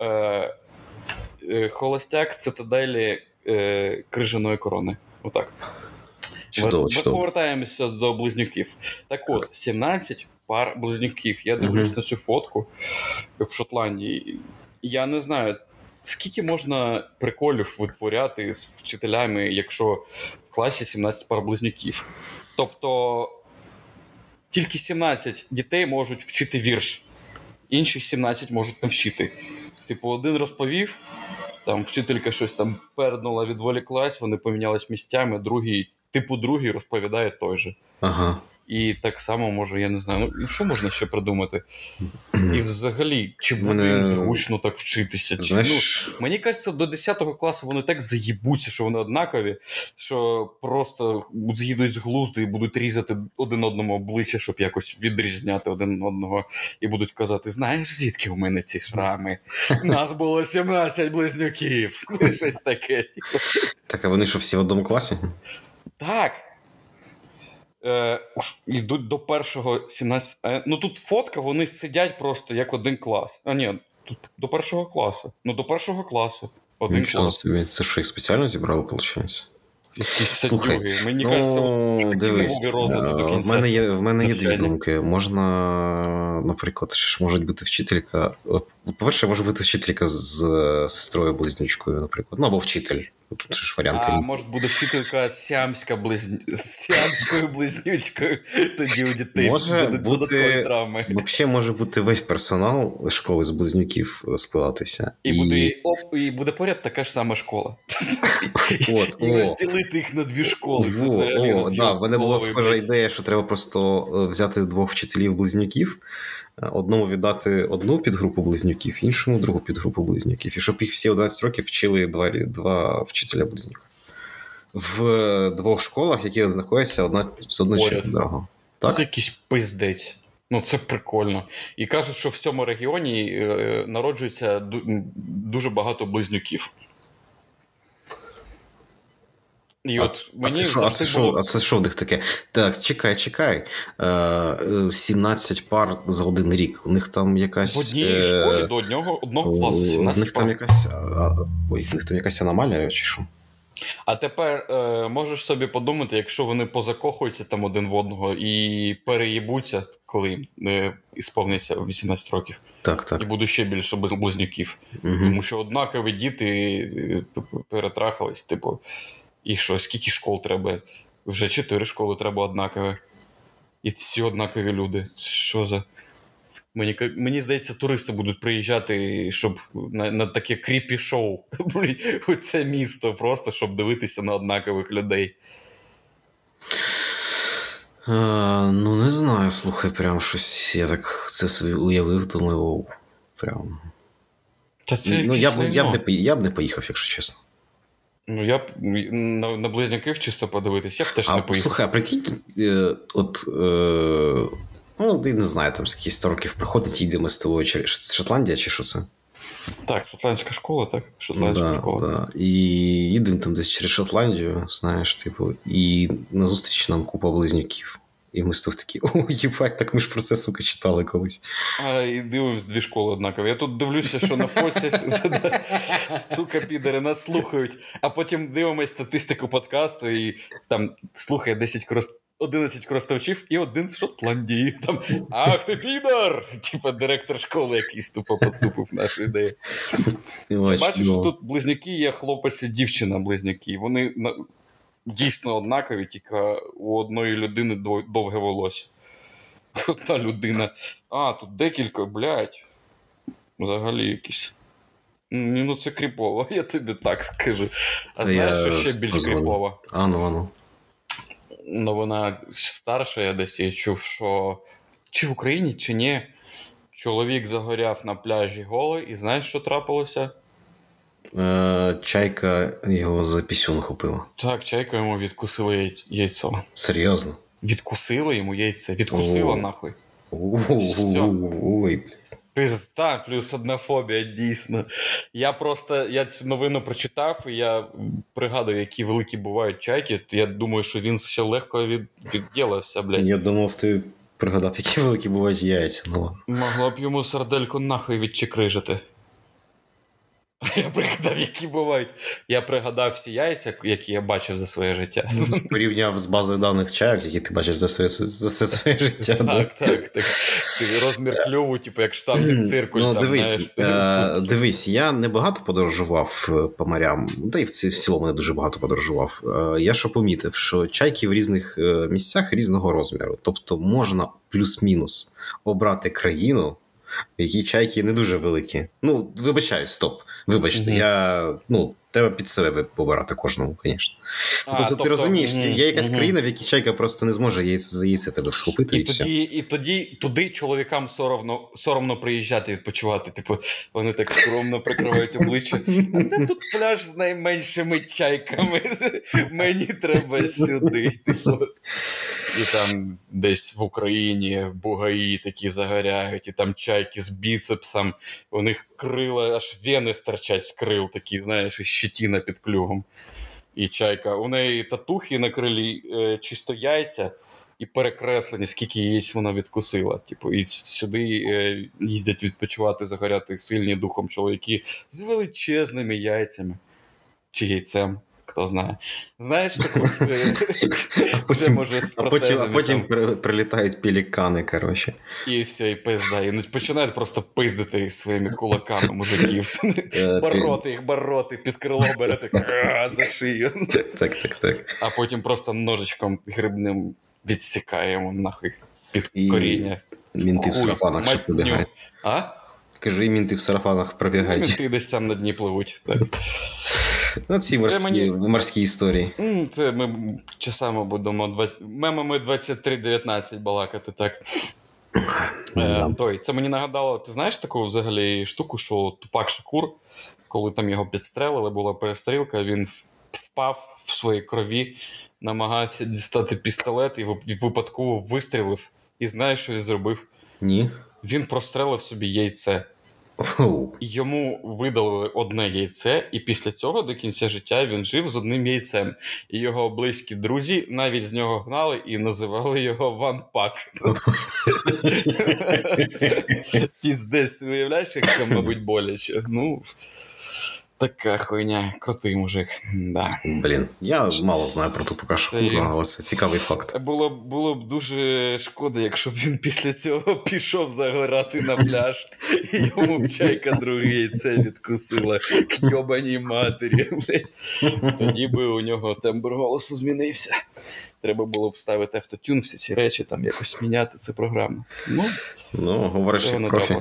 Е, е, холостяк цитаделі е, крижаної корони. Отак. Чудово, чудово. Повертаємося до близнюків. Так от, 17 пар близнюків. Я дивлюсь Мгм. на цю фотку в Шотландії. Я не знаю, скільки можна приколів витворяти з вчителями, якщо класі 17 пар близнюків. Тобто тільки 17 дітей можуть вчити вірш, інших 17 можуть не вчити. Типу, один розповів, там вчителька щось там пернула, відволіклась, вони помінялись місцями, другий, типу, другий розповідає той же. Ага. І так само може, я не знаю, ну що можна ще придумати? І взагалі, чи буде їм зручно так вчитися? Чи, Знаєш, ну, мені кажеться, до 10 класу вони так заїбуться, що вони однакові, що просто з'їдуть з глузду і будуть різати один одному обличчя, щоб якось відрізняти один одного, і будуть казати: знаєш, звідки у мене ці шрами? Нас було 17 близнюків. Щось таке. типу. так, а вони що всі в одному класі? Так. Е, йдуть до першого 17. Е, ну тут фотка, вони сидять просто як один клас. А ні, тут до першого класу. Ну, до першого класу. Один Нічого клас. собі. Це що, їх спеціально зібрали, виходить? Слухай. Мені Ну, такі дивись, е, в мене є, в мене є дві думки. Можна, наприклад, ще ж може бути вчителька. По-перше, може бути вчителька з сестрою близнючкою, наприклад. Ну або вчитель. Тут же ж варіанти. а може буде вчителька сіамська близн... сіамською близнючкою. Тоді у дітей Може бути- травми. Взагалі може бути весь персонал школи з близнюків складатися. І буде, оп, і буде поряд така ж сама школа. От, І о. розділити їх на дві школи. Це о, да, в мене була схожа ідея, що треба просто е, взяти двох вчителів-близнюків, е, одному віддати одну підгрупу близнюків, іншому другу підгрупу близнюків. І щоб їх всі 11 років вчили два, два вчителя близнюка. В е, двох школах, які знаходяться одна з одної Поряд. Так? Це якийсь пиздець. Ну, це прикольно. І кажуть, що в цьому регіоні е, народжується ду- дуже багато близнюків. І от а, мені що, а, це що, було... а це що в них таке? Так, чекай, чекай. Е, е, 17 пар за один рік. У них там якась. в одній е, школі до одного, одного у- класу У 17 них там якась. Ой, в них там якась аномалія, чи що? А тепер е, можеш собі подумати, якщо вони позакохуються там один в одного і переїбуться, коли е, ісповниться 18 років, Так, так. і буде ще більше близнюків. Угу. Тому що однакові діти е, перетрахались, типу, і що, скільки школ треба? Вже чотири школи треба однакові. І всі однакові люди. Що за. Мені, мені здається, туристи будуть приїжджати, щоб на, на таке кріпі шоу у це місто, просто щоб дивитися на однакових людей. Е, ну, не знаю, слухай, прям щось. Я так це собі уявив, думаю, оу. Прям. Та це ну, я б, я, б не, я б не поїхав, якщо чесно. Ну, я б на, на близняків чисто подивитись, я б теж не поїхав. слухай, а прикинь, е, от. Е, ну, ти не знаю, там скільки 100 років приходить, їдемо з тобою через Шотландія чи що це? Так, шотландська школа, так? Шотландська Да, школа. да. І їдемо там десь через Шотландію, знаєш, типу, і назустріч нам купа близнюків. І ми тобою такі, о, їбать, так ми ж про це, сука, читали колись. А, і дивимось дві школи однакові. Я тут дивлюся, що на фоці сука, підери нас слухають, а потім дивимось статистику подкасту і там слухає 10 крос... 11 користувачів і один з Шотландії. Там, Ах ти підар! Типа директор школи якийсь тупо поцупив нашу ідею. І, Я бач, бачу, ну, що тут близнюки є хлопець і дівчина близнюки. Вони дійсно однакові, тільки у одної людини довге волосся. Одна людина. А, тут декілька, блядь. Взагалі якісь. Ну, це кріпово, я тобі так скажу. А Та знаєш, що ще більш кріпово? Ану, ану. Ну, вона старша, я десь я чув, що чи в Україні, чи ні. Чоловік загоряв на пляжі голий, і знаєш, що трапилося? Е, чайка його за пісюн хопила. Так, чайка йому відкусила яйць- яйцо. Серйозно. Відкусила йому яйце. Відкусила О. нахуй. Ой, Пизда, плюс одна фобія, дійсно. Я просто я цю новину прочитав, і я пригадую, які великі бувають чайки. Я думаю, що він ще легко від, відділився, блядь. Я думав, ти пригадав, які великі бувають яйця. Ну ладно. Могло б йому сардельку нахуй відчекрижити. Я пригадав, які бувають. Я пригадав всі яйця, які я бачив за своє життя. Порівняв з базою даних чайок, які ти бачиш за своє за все своє життя. Так, так, так. Розмір клюву, типу, як штанги циркуль. Ну, там, дивись, знаєш. е, дивись, я не багато подорожував е, по морям, та й в цілому не дуже багато подорожував. Е, Я що помітив, що чайки в різних місцях різного розміру. Тобто можна плюс-мінус обрати країну, в якій чайки не дуже великі. Ну, вибачаю, стоп. Вибачте, Мгм. я ну, треба під себе побирати кожному, звісно. А, тобто, ти розумієш, мгм, є якась мгм. країна, в якій чайка просто не зможе яйце за тебе схопити, і, І все. і тоді туди чоловікам соромно, соромно приїжджати відпочивати. Типу, вони так скромно прикривають обличчя. А де тут пляж з найменшими чайками? Мені треба сюди. Типу. І там десь в Україні бугаї такі загоряють, і там чайки з біцепсом, у них крила, аж вени стирчать з крил, такі, знаєш, і щетіна під клювом. І чайка. У неї татухи на крилі е, чисто яйця і перекреслені, скільки яєць вона відкусила. Типу, і сюди е, їздять відпочивати, загоряти сильні духом чоловіки з величезними яйцями чи яйцем. Хто знає. Знаєш, таку вже може з А потім, а потім прилітають пелікани, коротше. і все, і пизда. І починають просто пиздити своїми кулаками мужиків. Е, Бороти їх, бороти, під крило берете за шию. Так, так, так. А потім просто ножичком грибним відсікаємо нахуй під коріння. Мінти в сарафанах ще пробігають. А? Кажу, і мінти в сарафанах пробігають. Ти десь там на дні пливуть. Так. Ну, ці морські, мені- морські історії. Це ми часами будемо 20... мемами 23-19 балакати, так. Е, той, це мені нагадало, ти знаєш таку взагалі штуку, що Тупак Шакур, коли там його підстрелили, була перестрілка, він впав в своїй крові, намагався дістати пістолет і випадково вистрілив. І знаєш, що він зробив? Ні. Він прострелив собі яйце. Йому видалили одне яйце, і після цього до кінця життя він жив з одним яйцем. І його близькі друзі навіть з нього гнали і називали його Ван Пак. Піздець, ти уявляєш, як це, мабуть, боляче. Ну, така хуйня, крутий мужик. Да. Блін, я мало знаю про Тупака Шакура, але це цікавий факт. Було, було б дуже шкода, якщо б він після цього пішов загорати на пляж, і йому б чайка друге яйце відкусила к йобаній матері. Блядь. Тоді би у нього тембр голосу змінився. Треба було б ставити автотюн, всі ці речі, там якось міняти цю програму. Ну, Ну, говориш, як профі.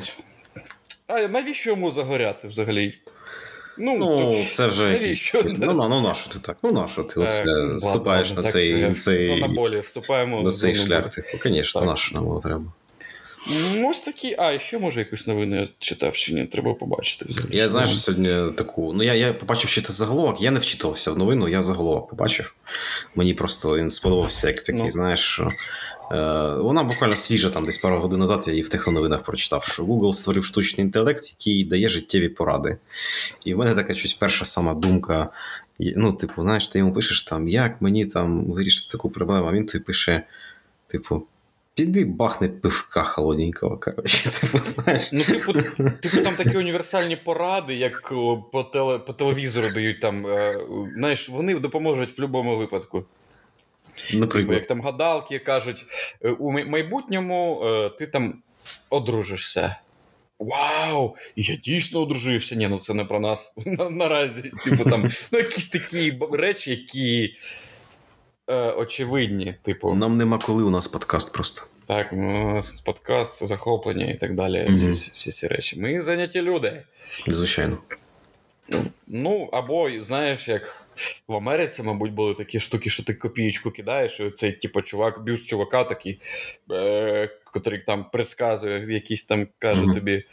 А навіщо йому загоряти взагалі? Ну, Ну, це вже навіщо? якісь. Ну, ну, на що ти так? Ну, на що ти оце ладно, ступаєш ладно, на цей, я цей, зона болі, вступаємо на цей шлях. Типу, звісно, Так. на що нам було треба. Ну, ось такі. А, ще може якусь новину я читав чи ні, треба побачити взагалі. Я Що знаєш, сьогодні таку. Ну, я, я побачив ще заголовок, я не вчитувався в новину, я заголовок побачив. Мені просто він сподобався, як такий, Ну. знаєш, що. Е, вона буквально свіжа, там десь пару годин назад я її в техноновинах прочитав, що Google створив штучний інтелект, який дає життєві поради. І в мене така щось перша сама думка. Ну, типу, знаєш, ти йому пишеш там, як мені там вирішити таку проблему, а він тобі пише, типу, піди бахни пивка холодненького. Коротше, типу, знаєш. Ну, типу, типу, там такі універсальні поради, як по, теле, по телевізору дають там. Е, знаєш, вони допоможуть в будь-якому випадку. Типу, Наприклад. як там гадалки кажуть, е, у майбутньому е, ти там одружишся. Вау! Я дійсно одружився. Ні, ну це не про нас наразі. Типу там, ну, якісь такі речі, які е, очевидні. Типу, Нам нема коли у нас подкаст просто. так, ну, у нас подкаст, захоплення і так далі. Всі, всі ці речі. Ми зайняті люди. Звичайно. Ну, або, знаєш, як в Америці, мабуть, були такі штуки, що ти копієчку кидаєш, і цей, типу, чувак, бюст чувака такий, е, котрий там предсказує, якийсь там каже Мгм. тобі,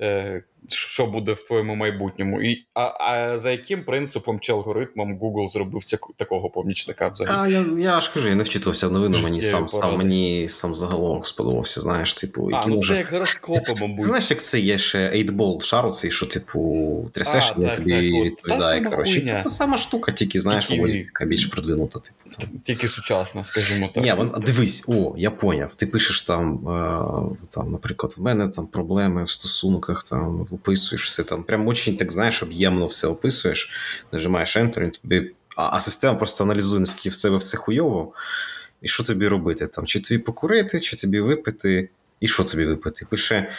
е, що буде в твоєму майбутньому. І, а, а за яким принципом чи алгоритмом Google зробив ця, такого помічника взагалі? А я, я ж кажу, я не вчитувався в новину, мені сам, сам мені сам заголовок сподобався. Знаєш, типу, А, ну може. це як гороскопи, мабуть. знаєш, як це є ще 8-ball шар, оцей, що, типу, трясеш, він тобі так, от. Та Коротше, це та сама штука, тільки, знаєш, така більш продвинута. Типу. там. Тільки сучасно, скажімо так. Ні, вон, дивись, о, я поняв. Ти пишеш там, е, там, наприклад, в мене там проблеми в стосунках. Зйомках, там описуєш все там. Прям очень, так знаєш, об'ємно все описуєш, нажимаєш Enter, тобі. А, а система просто аналізує, наскільки в себе все хуйово, і що тобі робити? там, Чи тобі покурити, чи тобі випити, і що тобі випити? Пише.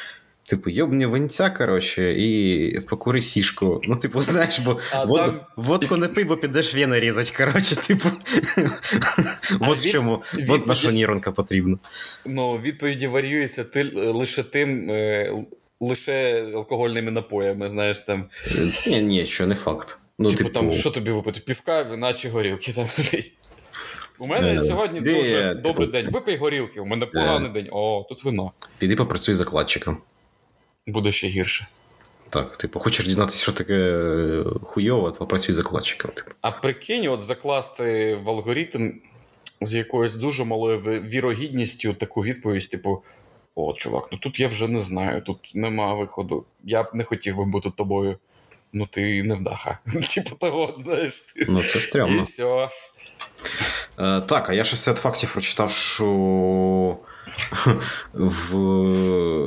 Типу, йобні винця, коротше, і покури сішку. Ну, типу, знаєш, бо вод, там... водку не пий, бо підеш вени різати. Коротше, типу. От в чому, от на що нейронка потрібна. Ну, відповіді варіюються лише тим, е, лише алкогольними напоями, знаєш там. Ні, ні, що не факт. Ну, Типу, типу... там, що тобі випити? Півка, вина чи горілки там десь. У мене не, сьогодні де, дуже типу... добрий день. Випий горілки, у мене поганий день. О, тут вино. Піди попрацюй закладчиком буде ще гірше. Так, типу, хочеш дізнатися, що таке е, хуйово, попрацюй закладчиком. Типу. А прикинь, от закласти в алгоритм з якоюсь дуже малою вірогідністю таку відповідь, типу: О, чувак, ну тут я вже не знаю, тут нема виходу. Я б не хотів би бути тобою. Ну, ти не вдаха. Типу того, знаєш. Ти... Ну, це стрімно. І все. Е, так, а я ще серед фактів прочитав, що в,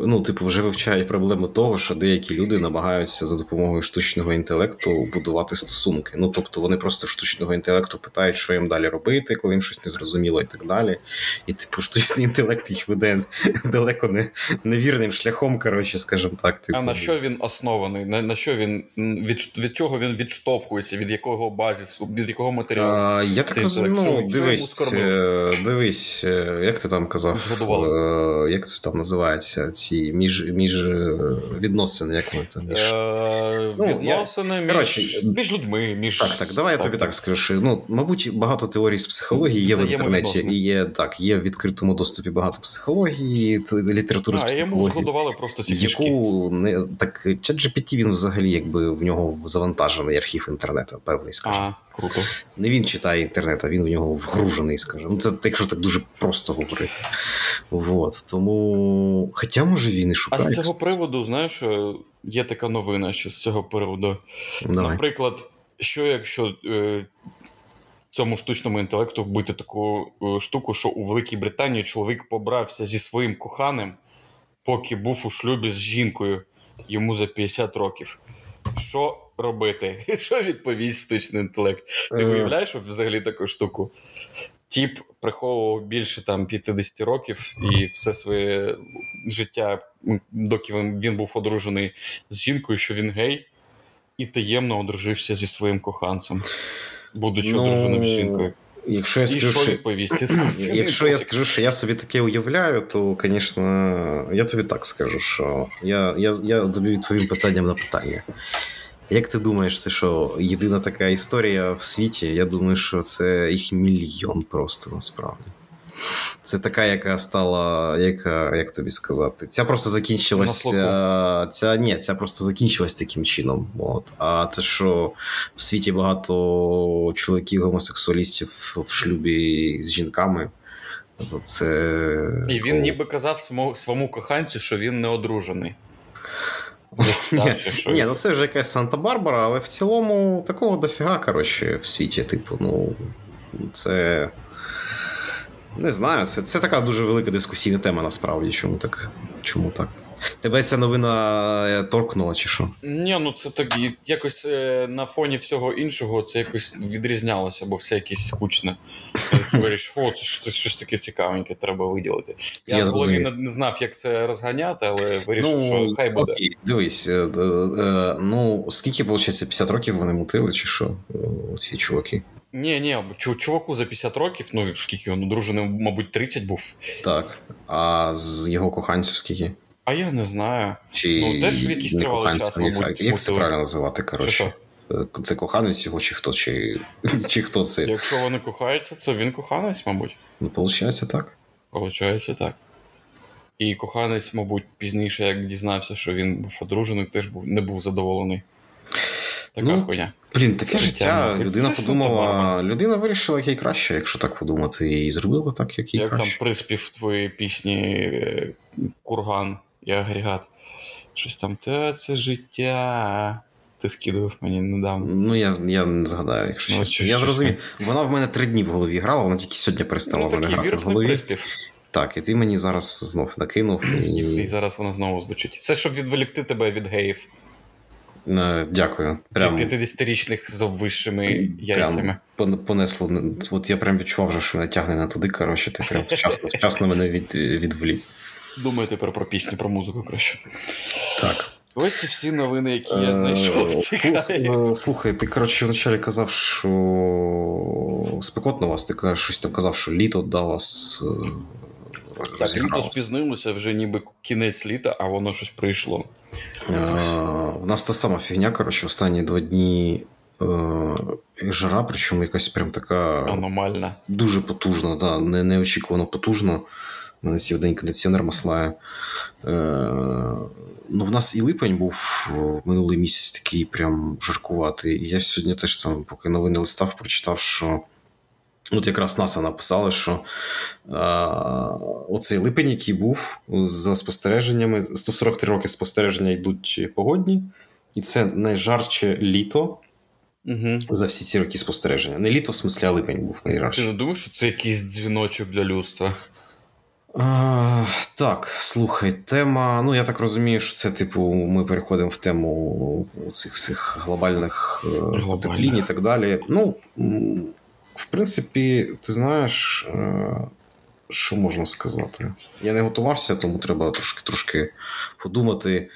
ну, типу, вже вивчають проблему того, що деякі люди намагаються за допомогою штучного інтелекту будувати стосунки. Ну, тобто вони просто штучного інтелекту питають, що їм далі робити, коли їм щось не зрозуміло і так далі. І, типу, штучний інтелект їх веде далеко не невірним шляхом, коротше, скажімо так. Типу. А на що він оснований? На, на що він від, від чого він відштовхується? Від якого базису, від якого матеріалу? А, Я так розумію, ну, дивись, е, дивись, е, як ти там казав? Е, як це там називається? Ці між між е, відносини, як ми там між е, ну, відносини я... між... Коротше, між людьми. між... Так, так, давай так, я тобі так, так скажу. що, Ну, мабуть, багато теорій з психології є в інтернеті. І є так, є в відкритому доступі багато психології, літератури а, з психології. йому згодували просто ці яку не так ChatGPT, він взагалі якби в нього завантажений архів інтернету, певний скажімо. Круто. Не він читає інтернет, а він в нього вгружений, скажімо. Ну, це якщо так дуже просто говорити. Вот. Тому. Хоча, може, він і шукає. А з цього приводу, знаєш, є така новина, що з цього приводу. Давай. Наприклад, що якщо. Е, Цьому штучному інтелекту вбити таку е, штуку, що у Великій Британії чоловік побрався зі своїм коханим, поки був у шлюбі з жінкою йому за 50 років. Що робити? Що відповість штучний інтелект? Ти уявляєш взагалі таку штуку? Тіп приховував більше там 50 років і все своє життя, доки він, був одружений з жінкою, що він гей, і таємно одружився зі своїм коханцем, будучи ну... одруженим з жінкою. Якщо я скажу, що? Якщо я скажу, що я собі таке уявляю, то, звісно, я тобі так скажу, що я я, я тобі відповім питанням на питання. Як ти думаєш, це що єдина така історія в світі? Я думаю, що це їх мільйон просто насправді. Це така, яка стала, яка, як тобі сказати, ця просто закінчилась. Ця, ця, ні, ця просто закінчилась таким чином. От. А те, що в світі багато чоловіків, гомосексуалістів в шлюбі з жінками, це. І він ніби казав своєму коханцю, що він не одружений. Ні, ну це вже якась Санта-Барбара, але в цілому такого дофіга, коротше, в світі. Типу, ну, це. Не знаю, це це така дуже велика дискусійна тема насправді. Чому так? Чому так? Тебе ця новина е, торкнула, чи що? Ні, ну це так якось е, на фоні всього іншого це якось відрізнялося, бо все якесь скучне. Вирішив, о, це щось, щось таке цікавеньке, треба виділити. Я, Я голові не, не знав, як це розганяти, але вирішив, ну, що хай буде. Окей, Дивись, е, ну скільки, виходить, 50 років вони мутили, чи що, ці чуваки? Ні, ні, чуваку за 50 років, ну скільки він одружений, мабуть, 30 був. Так. А з його коханців скільки? А я не знаю. Чи ну, теж в якийсь тривалий час, мабуть. Як це правильно називати, коротше? Е, це коханець його, чи хто, чи чи хто це? Якщо вони кохаються, то він коханець, мабуть. Ну, виходить, так. Получається так. І коханець, мабуть, пізніше, як дізнався, що він був одружений, теж був, не був задоволений. Така ну, хуйня. Блін, таке життя. Людина це подумала, людина вирішила, як їй краще, якщо так подумати, і зробила так, як їй як краще. Як там приспів твоєї пісні е, Курган і агрегат. Щось там, та це життя. Ти скидував мені недавно. Ну, я я не згадаю, якщо ну, чесно. Я зрозумів. Вона в мене три дні в голові грала, вона тільки сьогодні перестала ну, в мене грати в голові. Приспів. Так, і ти мені зараз знов накинув. І, і зараз вона знову звучить. Це щоб відволікти тебе від геїв. Е, дякую. Прям, 50-річних з обвищими яйцями. Прям понесло. От я прям відчував, що мене тягне на туди. Коротше, ти прям вчасно, вчасно мене від, відволік. Думаю тепер про пісню, про музику краще. Так. Ось і всі новини, які я знайшов. Е, слухай, ти коротше вначалі казав, що спекотно вас, ти щось там казав, що літо да вас. Е, так, літо спізнилося вже ніби кінець літа, а воно щось прийшло. У нас та сама фігня, коротше, останні два дні е, жара, причому якась прям така аномальна. Дуже потужна, да, не, неочікувано потужна. У мене сів день кондиціонер маслає. Е, ну, В нас і липень був минулий місяць такий прям жаркуватий. І я сьогодні теж там, поки новини листав, прочитав, що от якраз НАСА написали, що а, оцей липень, який був за спостереженнями, 143 роки спостереження йдуть погодні, і це найжарче літо. Угу. За всі ці роки спостереження. Не літо, в смислі, а липень був найжарче. Ти не думаєш, що це якийсь дзвіночок для людства? А, Так, слухай, тема. Ну, я так розумію, що це, типу, ми переходимо в тему цих всіх глобальних е, потеплінь і так далі. Ну, в принципі, ти знаєш, е, що можна сказати? Я не готувався, тому треба трошки трошки подумати,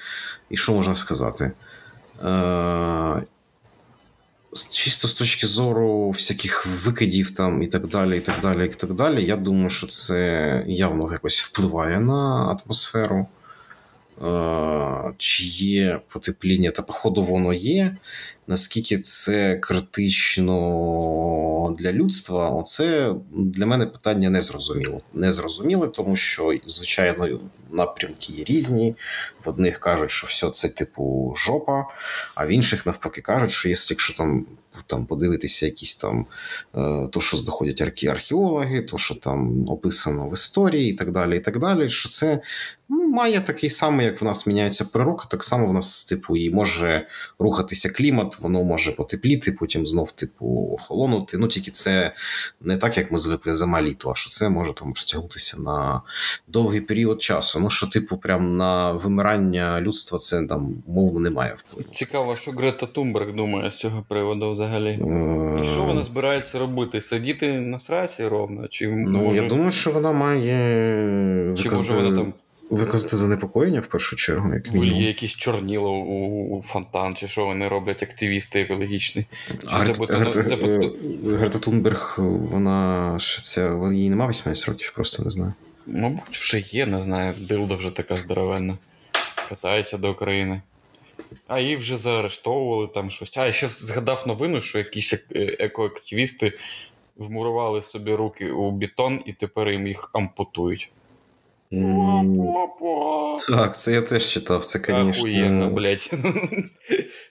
і що можна сказати. Чисто з точки зору всяких викидів там і так далі, і так далі, і так далі, я думаю, що це явно якось впливає на атмосферу. Е, чи є потепління, та, походу, воно є. Наскільки це критично для людства, оце для мене питання не зрозуміло. Не зрозуміло, тому що, звичайно, напрямки є різні. В одних кажуть, що все це типу жопа, а в інших навпаки кажуть, що якщо там там подивитися якісь там е, то, що знаходять археологи, то, що там описано в історії, і так далі, і так далі, що це ну, має такий самий, як в нас міняється природа, так само в нас, типу, і може рухатися клімат, воно може потепліти, потім знов, типу, охолонути. Ну, тільки це не так, як ми звикли зима літо, а що це може там розтягнутися на довгий період часу. Ну, що, типу, прям на вимирання людства це там мовно немає впливу. Цікаво, що Грета Тумберг думає з цього приводу взагалі. Е, і що вона збирається робити? Сидіти на сраці ровно? Чи ну, може... Я думаю, що вона має Чи може вона там Виказати занепокоєння в першу чергу. як мінімум. Є якісь чорніло у, у фонтан, чи що вони роблять активісти екологічні. Герта Тунберг, вона ще це їй нема 18 років, просто не знаю. Мабуть, вже є, не знаю. Дилда вже така здоровенна. Катається до України. А її вже заарештовували там щось. А я ще згадав новину, що якісь е, екоактивісти вмурували собі руки у бетон і тепер їм їх ампутують. Так, це я теж читав, це, звісно. Охуєнно, блядь.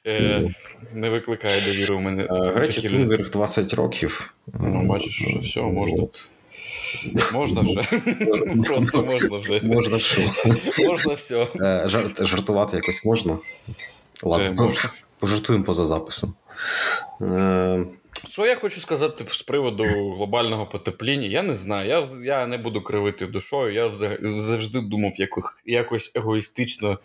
Е, не викликає довіру у мене. Гречі Тунберг 20 років. Ну, бачиш, що все, можна. Можна вже. Просто можна вже. Можна що. Можна все. Жартувати якось можна. Ладно, е, пожартуємо поза записом. Що я хочу сказати з приводу глобального потепління? Я не знаю. Я я не буду кривити душою. Я завжди думав якось, якось егоїстично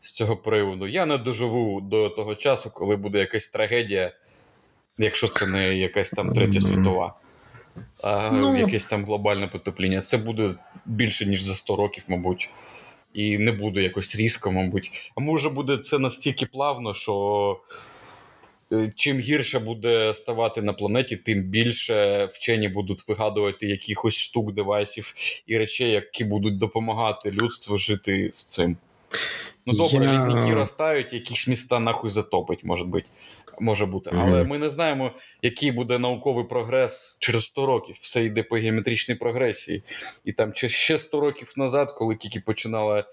з цього приводу. Я не доживу до того часу, коли буде якась трагедія, якщо це не якась там третя світова, а ну... якесь там глобальне потепління. Це буде більше, ніж за 100 років, мабуть. І не буде якось різко, мабуть. А може буде це настільки плавно, що. Е, чим гірше буде ставати на планеті, тим більше вчені будуть вигадувати якихось штук, девайсів і речей, які будуть допомагати людству жити з цим. Ну добре, Я... літники розтають, якісь міста нахуй затопить, може бути. Може бути, але mm-hmm. ми не знаємо, який буде науковий прогрес через 100 років. Все йде по геометричній прогресії, і там ще 100 років назад, коли тільки починала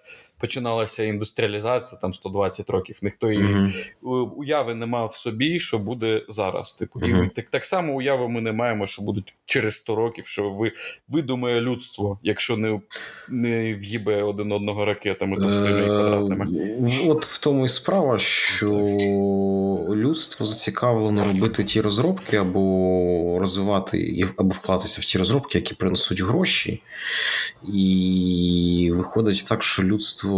починалася індустріалізація там 120 років. Ніхто її uh-huh. уяви не мав в собі, що буде зараз. Типу, uh-huh. і так так само уяви ми не маємо, що будуть через 100 років, що ви видумає людство, якщо не не в'їбе один одного ракетами то своїми квадратними. От в тому і справа, що людство зацікавлено робити ті розробки, або розвивати, або вкладатися в ті розробки, які принесуть гроші. І виходить так, що людство.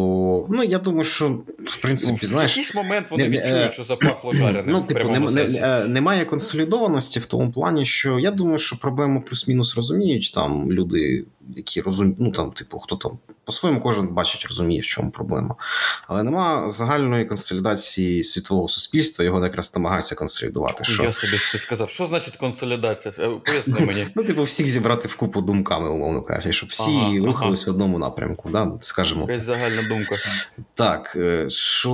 Ну, я думаю, що в принципі, знаєш. В якийсь момент вони відчують, е, що запахло жареним. Ну, типу, не, не, немає консолідованості в тому плані, що я думаю, що проблему плюс-мінус розуміють там люди, які розуміють, ну там, типу, хто там по-своєму кожен бачить, розуміє, в чому проблема. Але нема загальної консолідації світового суспільства, його якраз намагаються консолідувати. Що? Я собі сказав, що значить консолідація? Е, поясни мені. Ну, типу, всіх зібрати в купу думками, умовно кажучи, щоб всі ага, рухались ага. в одному напрямку, да? скажімо. Якась загальна думка. Так, е, що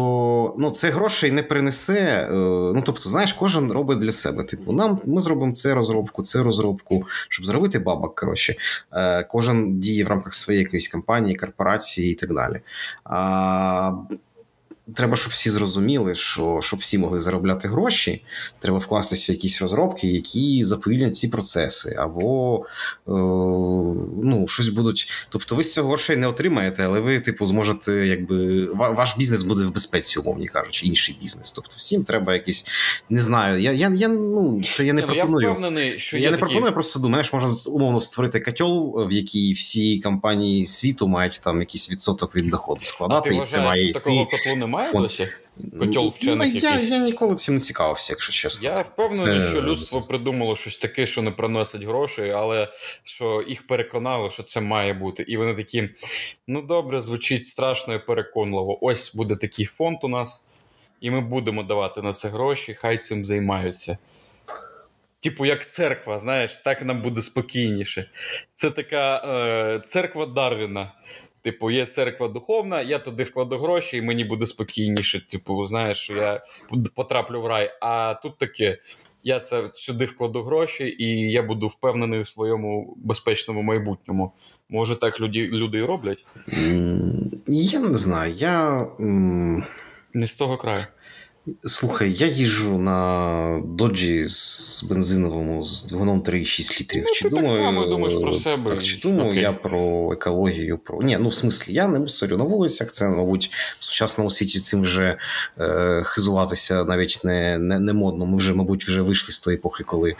ну, це грошей не принесе. Е, ну, тобто, знаєш, кожен робить для себе. Типу, нам ми зробимо це розробку, це розробку, щоб зробити бабок. Коротше, кожен діє в рамках своєї якоїсь компанії корпорації і так далі. А треба, щоб всі зрозуміли, що щоб всі могли заробляти гроші, треба вкластися в якісь розробки, які заповільнять ці процеси, або е, ну, щось будуть. Тобто, ви з цього грошей не отримаєте, але ви, типу, зможете, якби ваш бізнес буде в безпеці, умовні кажучи, інший бізнес. Тобто, всім треба якісь не знаю. Я я, я ну це я не, не ну, пропоную. Я впевнений, що я не такі... пропоную. Просто думаєш, можна умовно створити котел, в якій всі компанії світу мають там якийсь відсоток від доходу складати, а ти і це має такого котлу немає немає фон... досі? Котел вчених ну, я, я ніколи цим не цікавився, якщо чесно. Я впевнений, це... що людство придумало щось таке, що не приносить грошей, але що їх переконали, що це має бути. І вони такі: ну добре, звучить страшно і переконливо. Ось буде такий фонд у нас, і ми будемо давати на це гроші, хай цим займаються. Типу, як церква, знаєш, так нам буде спокійніше. Це така е, церква Дарвіна. Типу, є церква духовна, я туди вкладу гроші, і мені буде спокійніше. Типу, знаєш, що я потраплю в рай. А тут таке: я це сюди вкладу гроші, і я буду впевнений у своєму безпечному майбутньому. Може, так люди люди і роблять? Я не знаю. Я... Не з того краю. Слухай, я їжджу на доджі з бензиновому з двигуном 3,6 літрів. Ну, чи ти думаю, так само думаєш про себе. Так, чи думаю Окей. я про екологію? Про Ні, ну в смислі, я не мусорю на вулицях. Це, мабуть, в сучасному світі цим вже е, хизуватися навіть не не, не модно. Ми вже, мабуть, вже вийшли з тої епохи, коли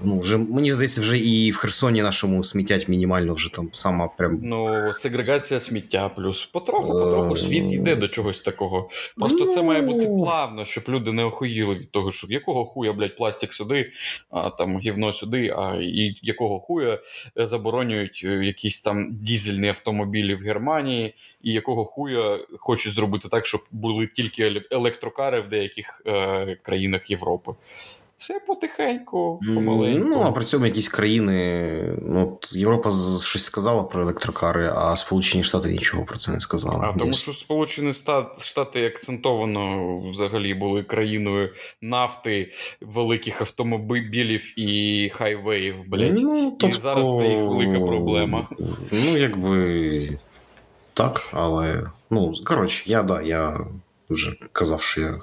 ну вже мені здається, вже і в Херсоні нашому сміттять мінімально вже там сама прям. Ну, сегрегація сміття плюс. Потроху, потроху світ йде до чогось такого. Просто ну... це має бути плавно явно, щоб люди не охуїли від того, що якого хуя, блядь, пластик сюди, а там гівно сюди, а і якого хуя заборонюють е, якісь там дізельні автомобілі в Германії, і якого хуя хочуть зробити так, щоб були тільки електрокари в деяких е, країнах Європи. Все потихеньку, помаленьку. Ну, а при цьому якісь країни. Ну, от Європа щось сказала про електрокари, а Сполучені Штати нічого про це не сказали. А тому що Сполучені Штати акцентовано взагалі були країною нафти, великих автомобілів і хайвеїв, блядь. Ну, тобто... І зараз це їх велика проблема. Ну, якби так, але. Ну, коротше, я да, я вже казав, що я.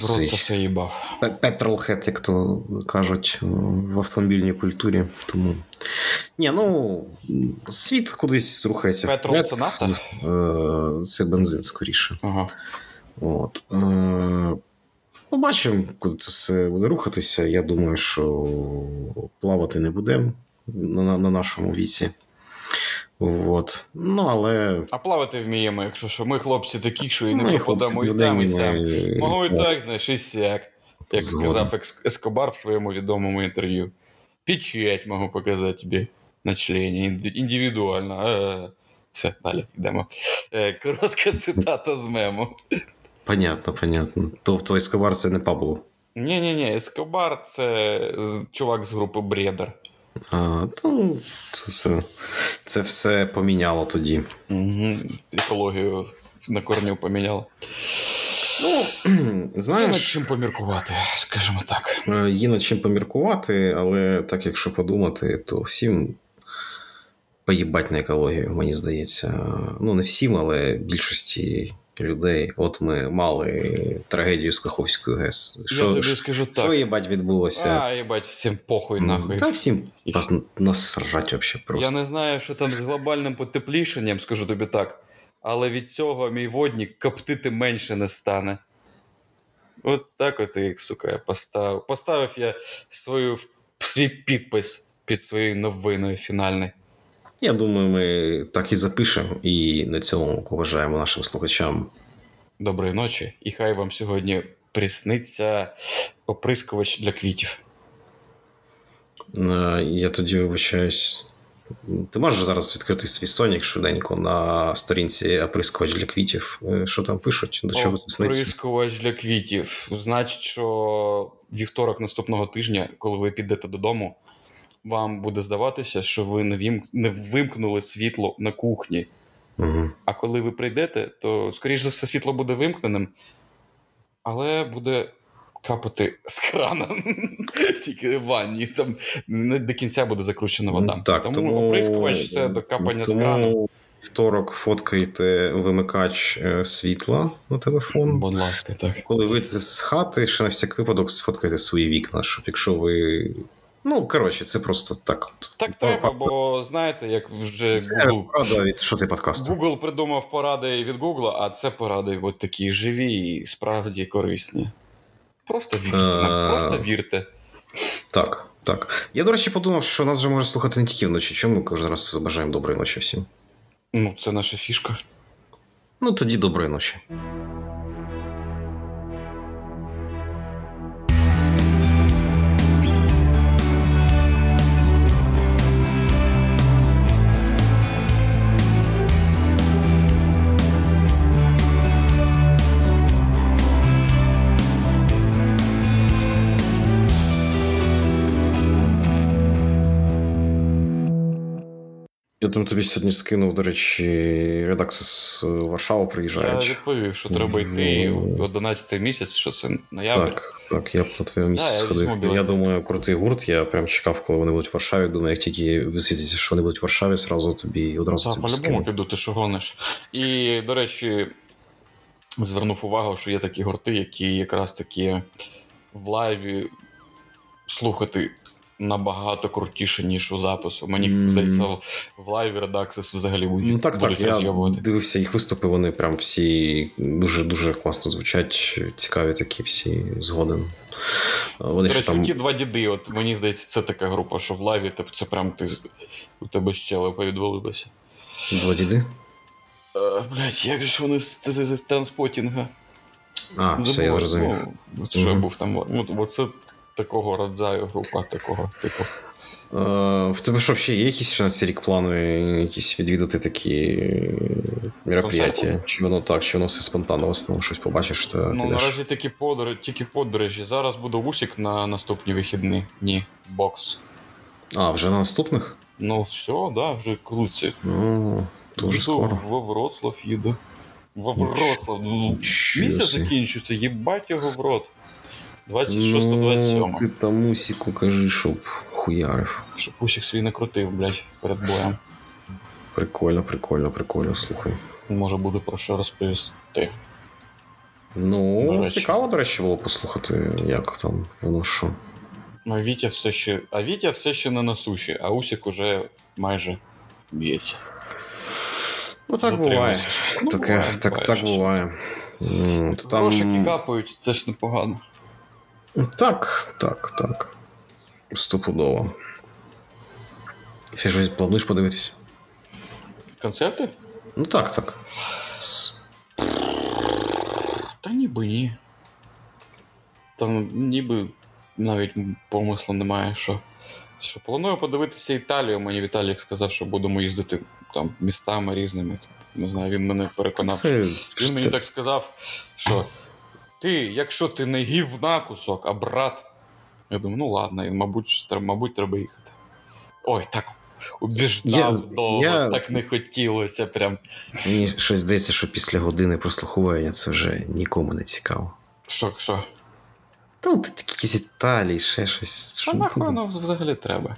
В рот це все їбав. Петролхед, як то кажуть в автомобільній культурі. Тому. Ні, ну світ кудись рухається. Петрол це нафта? Е, це бензин скоріше. Ага. От. Е, побачимо, куди це все буде рухатися. Я думаю, що плавати не будемо на, на нашому віці. От. Ну, але... А плавати вміємо, якщо що. Ми хлопці такі, що і не пропадамо і там, і сам. Могу і так, знаєш, і сяк. Як сказав Ескобар в своєму відомому інтерв'ю. Печать можу показати тобі на члені індивідуально. Все, далі йдемо. Е, коротка цитата з мему. Понятно, понятно. Тобто Ескобар це не Пабло? Ні-ні-ні, Ескобар це чувак з групи Бредер. А, то Це все це все поміняло тоді. Угу. Екологію на корню поміняло. Ну, знаєш, Є над чим поміркувати, скажімо так. Е, є над чим поміркувати, але так, якщо подумати, то всім поїбать на екологію, мені здається. Ну, не всім, але більшості людей. От ми мали трагедію з Каховською ГЕС. Що, Я тобі скажу так. Що їбать відбулося? А, їбать, всім похуй нахуй. Та всім нас насрать вообще просто. Я не знаю, що там з глобальним потеплішенням, скажу тобі так. Але від цього мій водник коптити менше не стане. От так от, як, сука, я поставив. Поставив я свою, свій підпис під своєю новиною фінальною. Я думаю, ми так і запишемо, і на цьому поважаємо нашим слухачам. Доброї ночі, і хай вам сьогодні присниться оприскувач для квітів. Я тоді вибачаюсь. Ти можеш зараз відкрити свій Сонік швиденько на сторінці оприскувач для квітів. Е, Що там пишуть? До чого це сниться? Оприскувач для квітів. Значить, що вівторок наступного тижня, коли ви підете додому, вам буде здаватися, що ви не, вім... не вимкнули світло на кухні. Угу. А коли ви прийдете, то, скоріш за все, світло буде вимкненим, але буде капати з крана. Тільки в ванні. Там не до кінця буде закручена вода. Так, тому, тому оприскувач це до капання тому з крану. Второк фоткайте вимикач е, світла на телефон. Будь ласка, так. Коли вийдете з хати, ще на всяк випадок сфоткайте свої вікна, щоб якщо ви. Ну, коротше, це просто так. от. Так треба, бо знаєте, як вже Це Google, правда від що ти подкасту. Google придумав поради від Google, а це поради от такі живі і справді корисні. Просто вірте, нам, Е. просто вірте. Так, так. Я, до речі, подумав, що нас вже може слухати не тільки вночі. Чому ми кожен раз бажаємо доброї ночі всім? Ну, це наша фішка. Ну, тоді доброї ночі. Там тобі сьогодні скинув, до речі, редакція з Варшави Я відповів, що треба йти В- 11 місяць, що це ноябрь. Так, так, я твоєму місці Да, я сходив. візьму. Я думаю, крутий гурт. Я прям чекав, коли вони будуть в Варшаві. Думаю, як тільки висвітиться, що вони будуть в Варшаві, зразу тобі одразу Та тобі по-любому піду, ти що гониш. І, до речі, звернув увагу, що є такі гурти, які якраз таки в лайві слухати набагато крутіше, ніж у запису. Мені Мгм. здається, в live і Redux взагалі Ну так, так. Я дивився їх виступи, вони прям всі дуже дуже класно звучать, цікаві такі всі згоден. Вони До речі, там. ті два діди, от мені здається, це така група, що в live і тип, це прям ти у тебе щелепа відвалилася. Два діди. Е, Блять, як же ж вони з, Trainspotting а? А, все, я зрозумів. ну, Що я був там. От, оце такого родзаю група, такого типу. Е, В тебе що, ще є якісь ще на цей рік плани, якісь відвідати такі е, мероприятия? Чи воно так, чи воно все спонтанно в основному щось побачиш, то Ну, підеш? наразі такі подорожі, тільки подорожі. Зараз буде Усік на наступні вихідні. Ні, бокс. А, вже на наступних? Ну, все, да, вже крутиться. Ну, дуже Йду скоро. Во Вроцлав їду. Во Вроцлав. Місяць закінчується, їбать його в рот. 26-27. Ну, ти там Усіку кажи, щоб хуярив. Щоб Усік свій не крутив, блядь, перед боєм. Прикольно, прикольно, прикольно, слухай. Може буде про що розповісти. Ну, речі. цікаво, до речі, було послухати, як там воно що. А Вітя все ще. А Вітя все ще не на суші, а Усік уже майже б'ється. Ну, так буває. Ну, Таке, буває, так, буває так щось. буває. Ну, то Грошики капають, це ж непогано. Так, так, так. Стопудово. Ще щось плануєш подивитись? Концерти? Ну так, так. Та ніби ні. Там ніби навіть помислу немає, що. Що планую подивитися Італію. Мені Віталік сказав, що будемо їздити там містами різними. Не знаю, він мене переконав. Це, Він мені це- так сказав, що ти, якщо ти не гівна кусок, а брат. Я думаю, ну ладно, мабуть, треба, мабуть, треба їхати. Ой, так убіждав Я- довго, я- так не хотілося прям. Мені щось здається, що після години прослуховування це вже нікому не цікаво. Що, що? Такі якісь Італії, ще щось. Що Що- нахуй воно взагалі треба?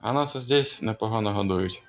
А нас ось здесь непогано годують.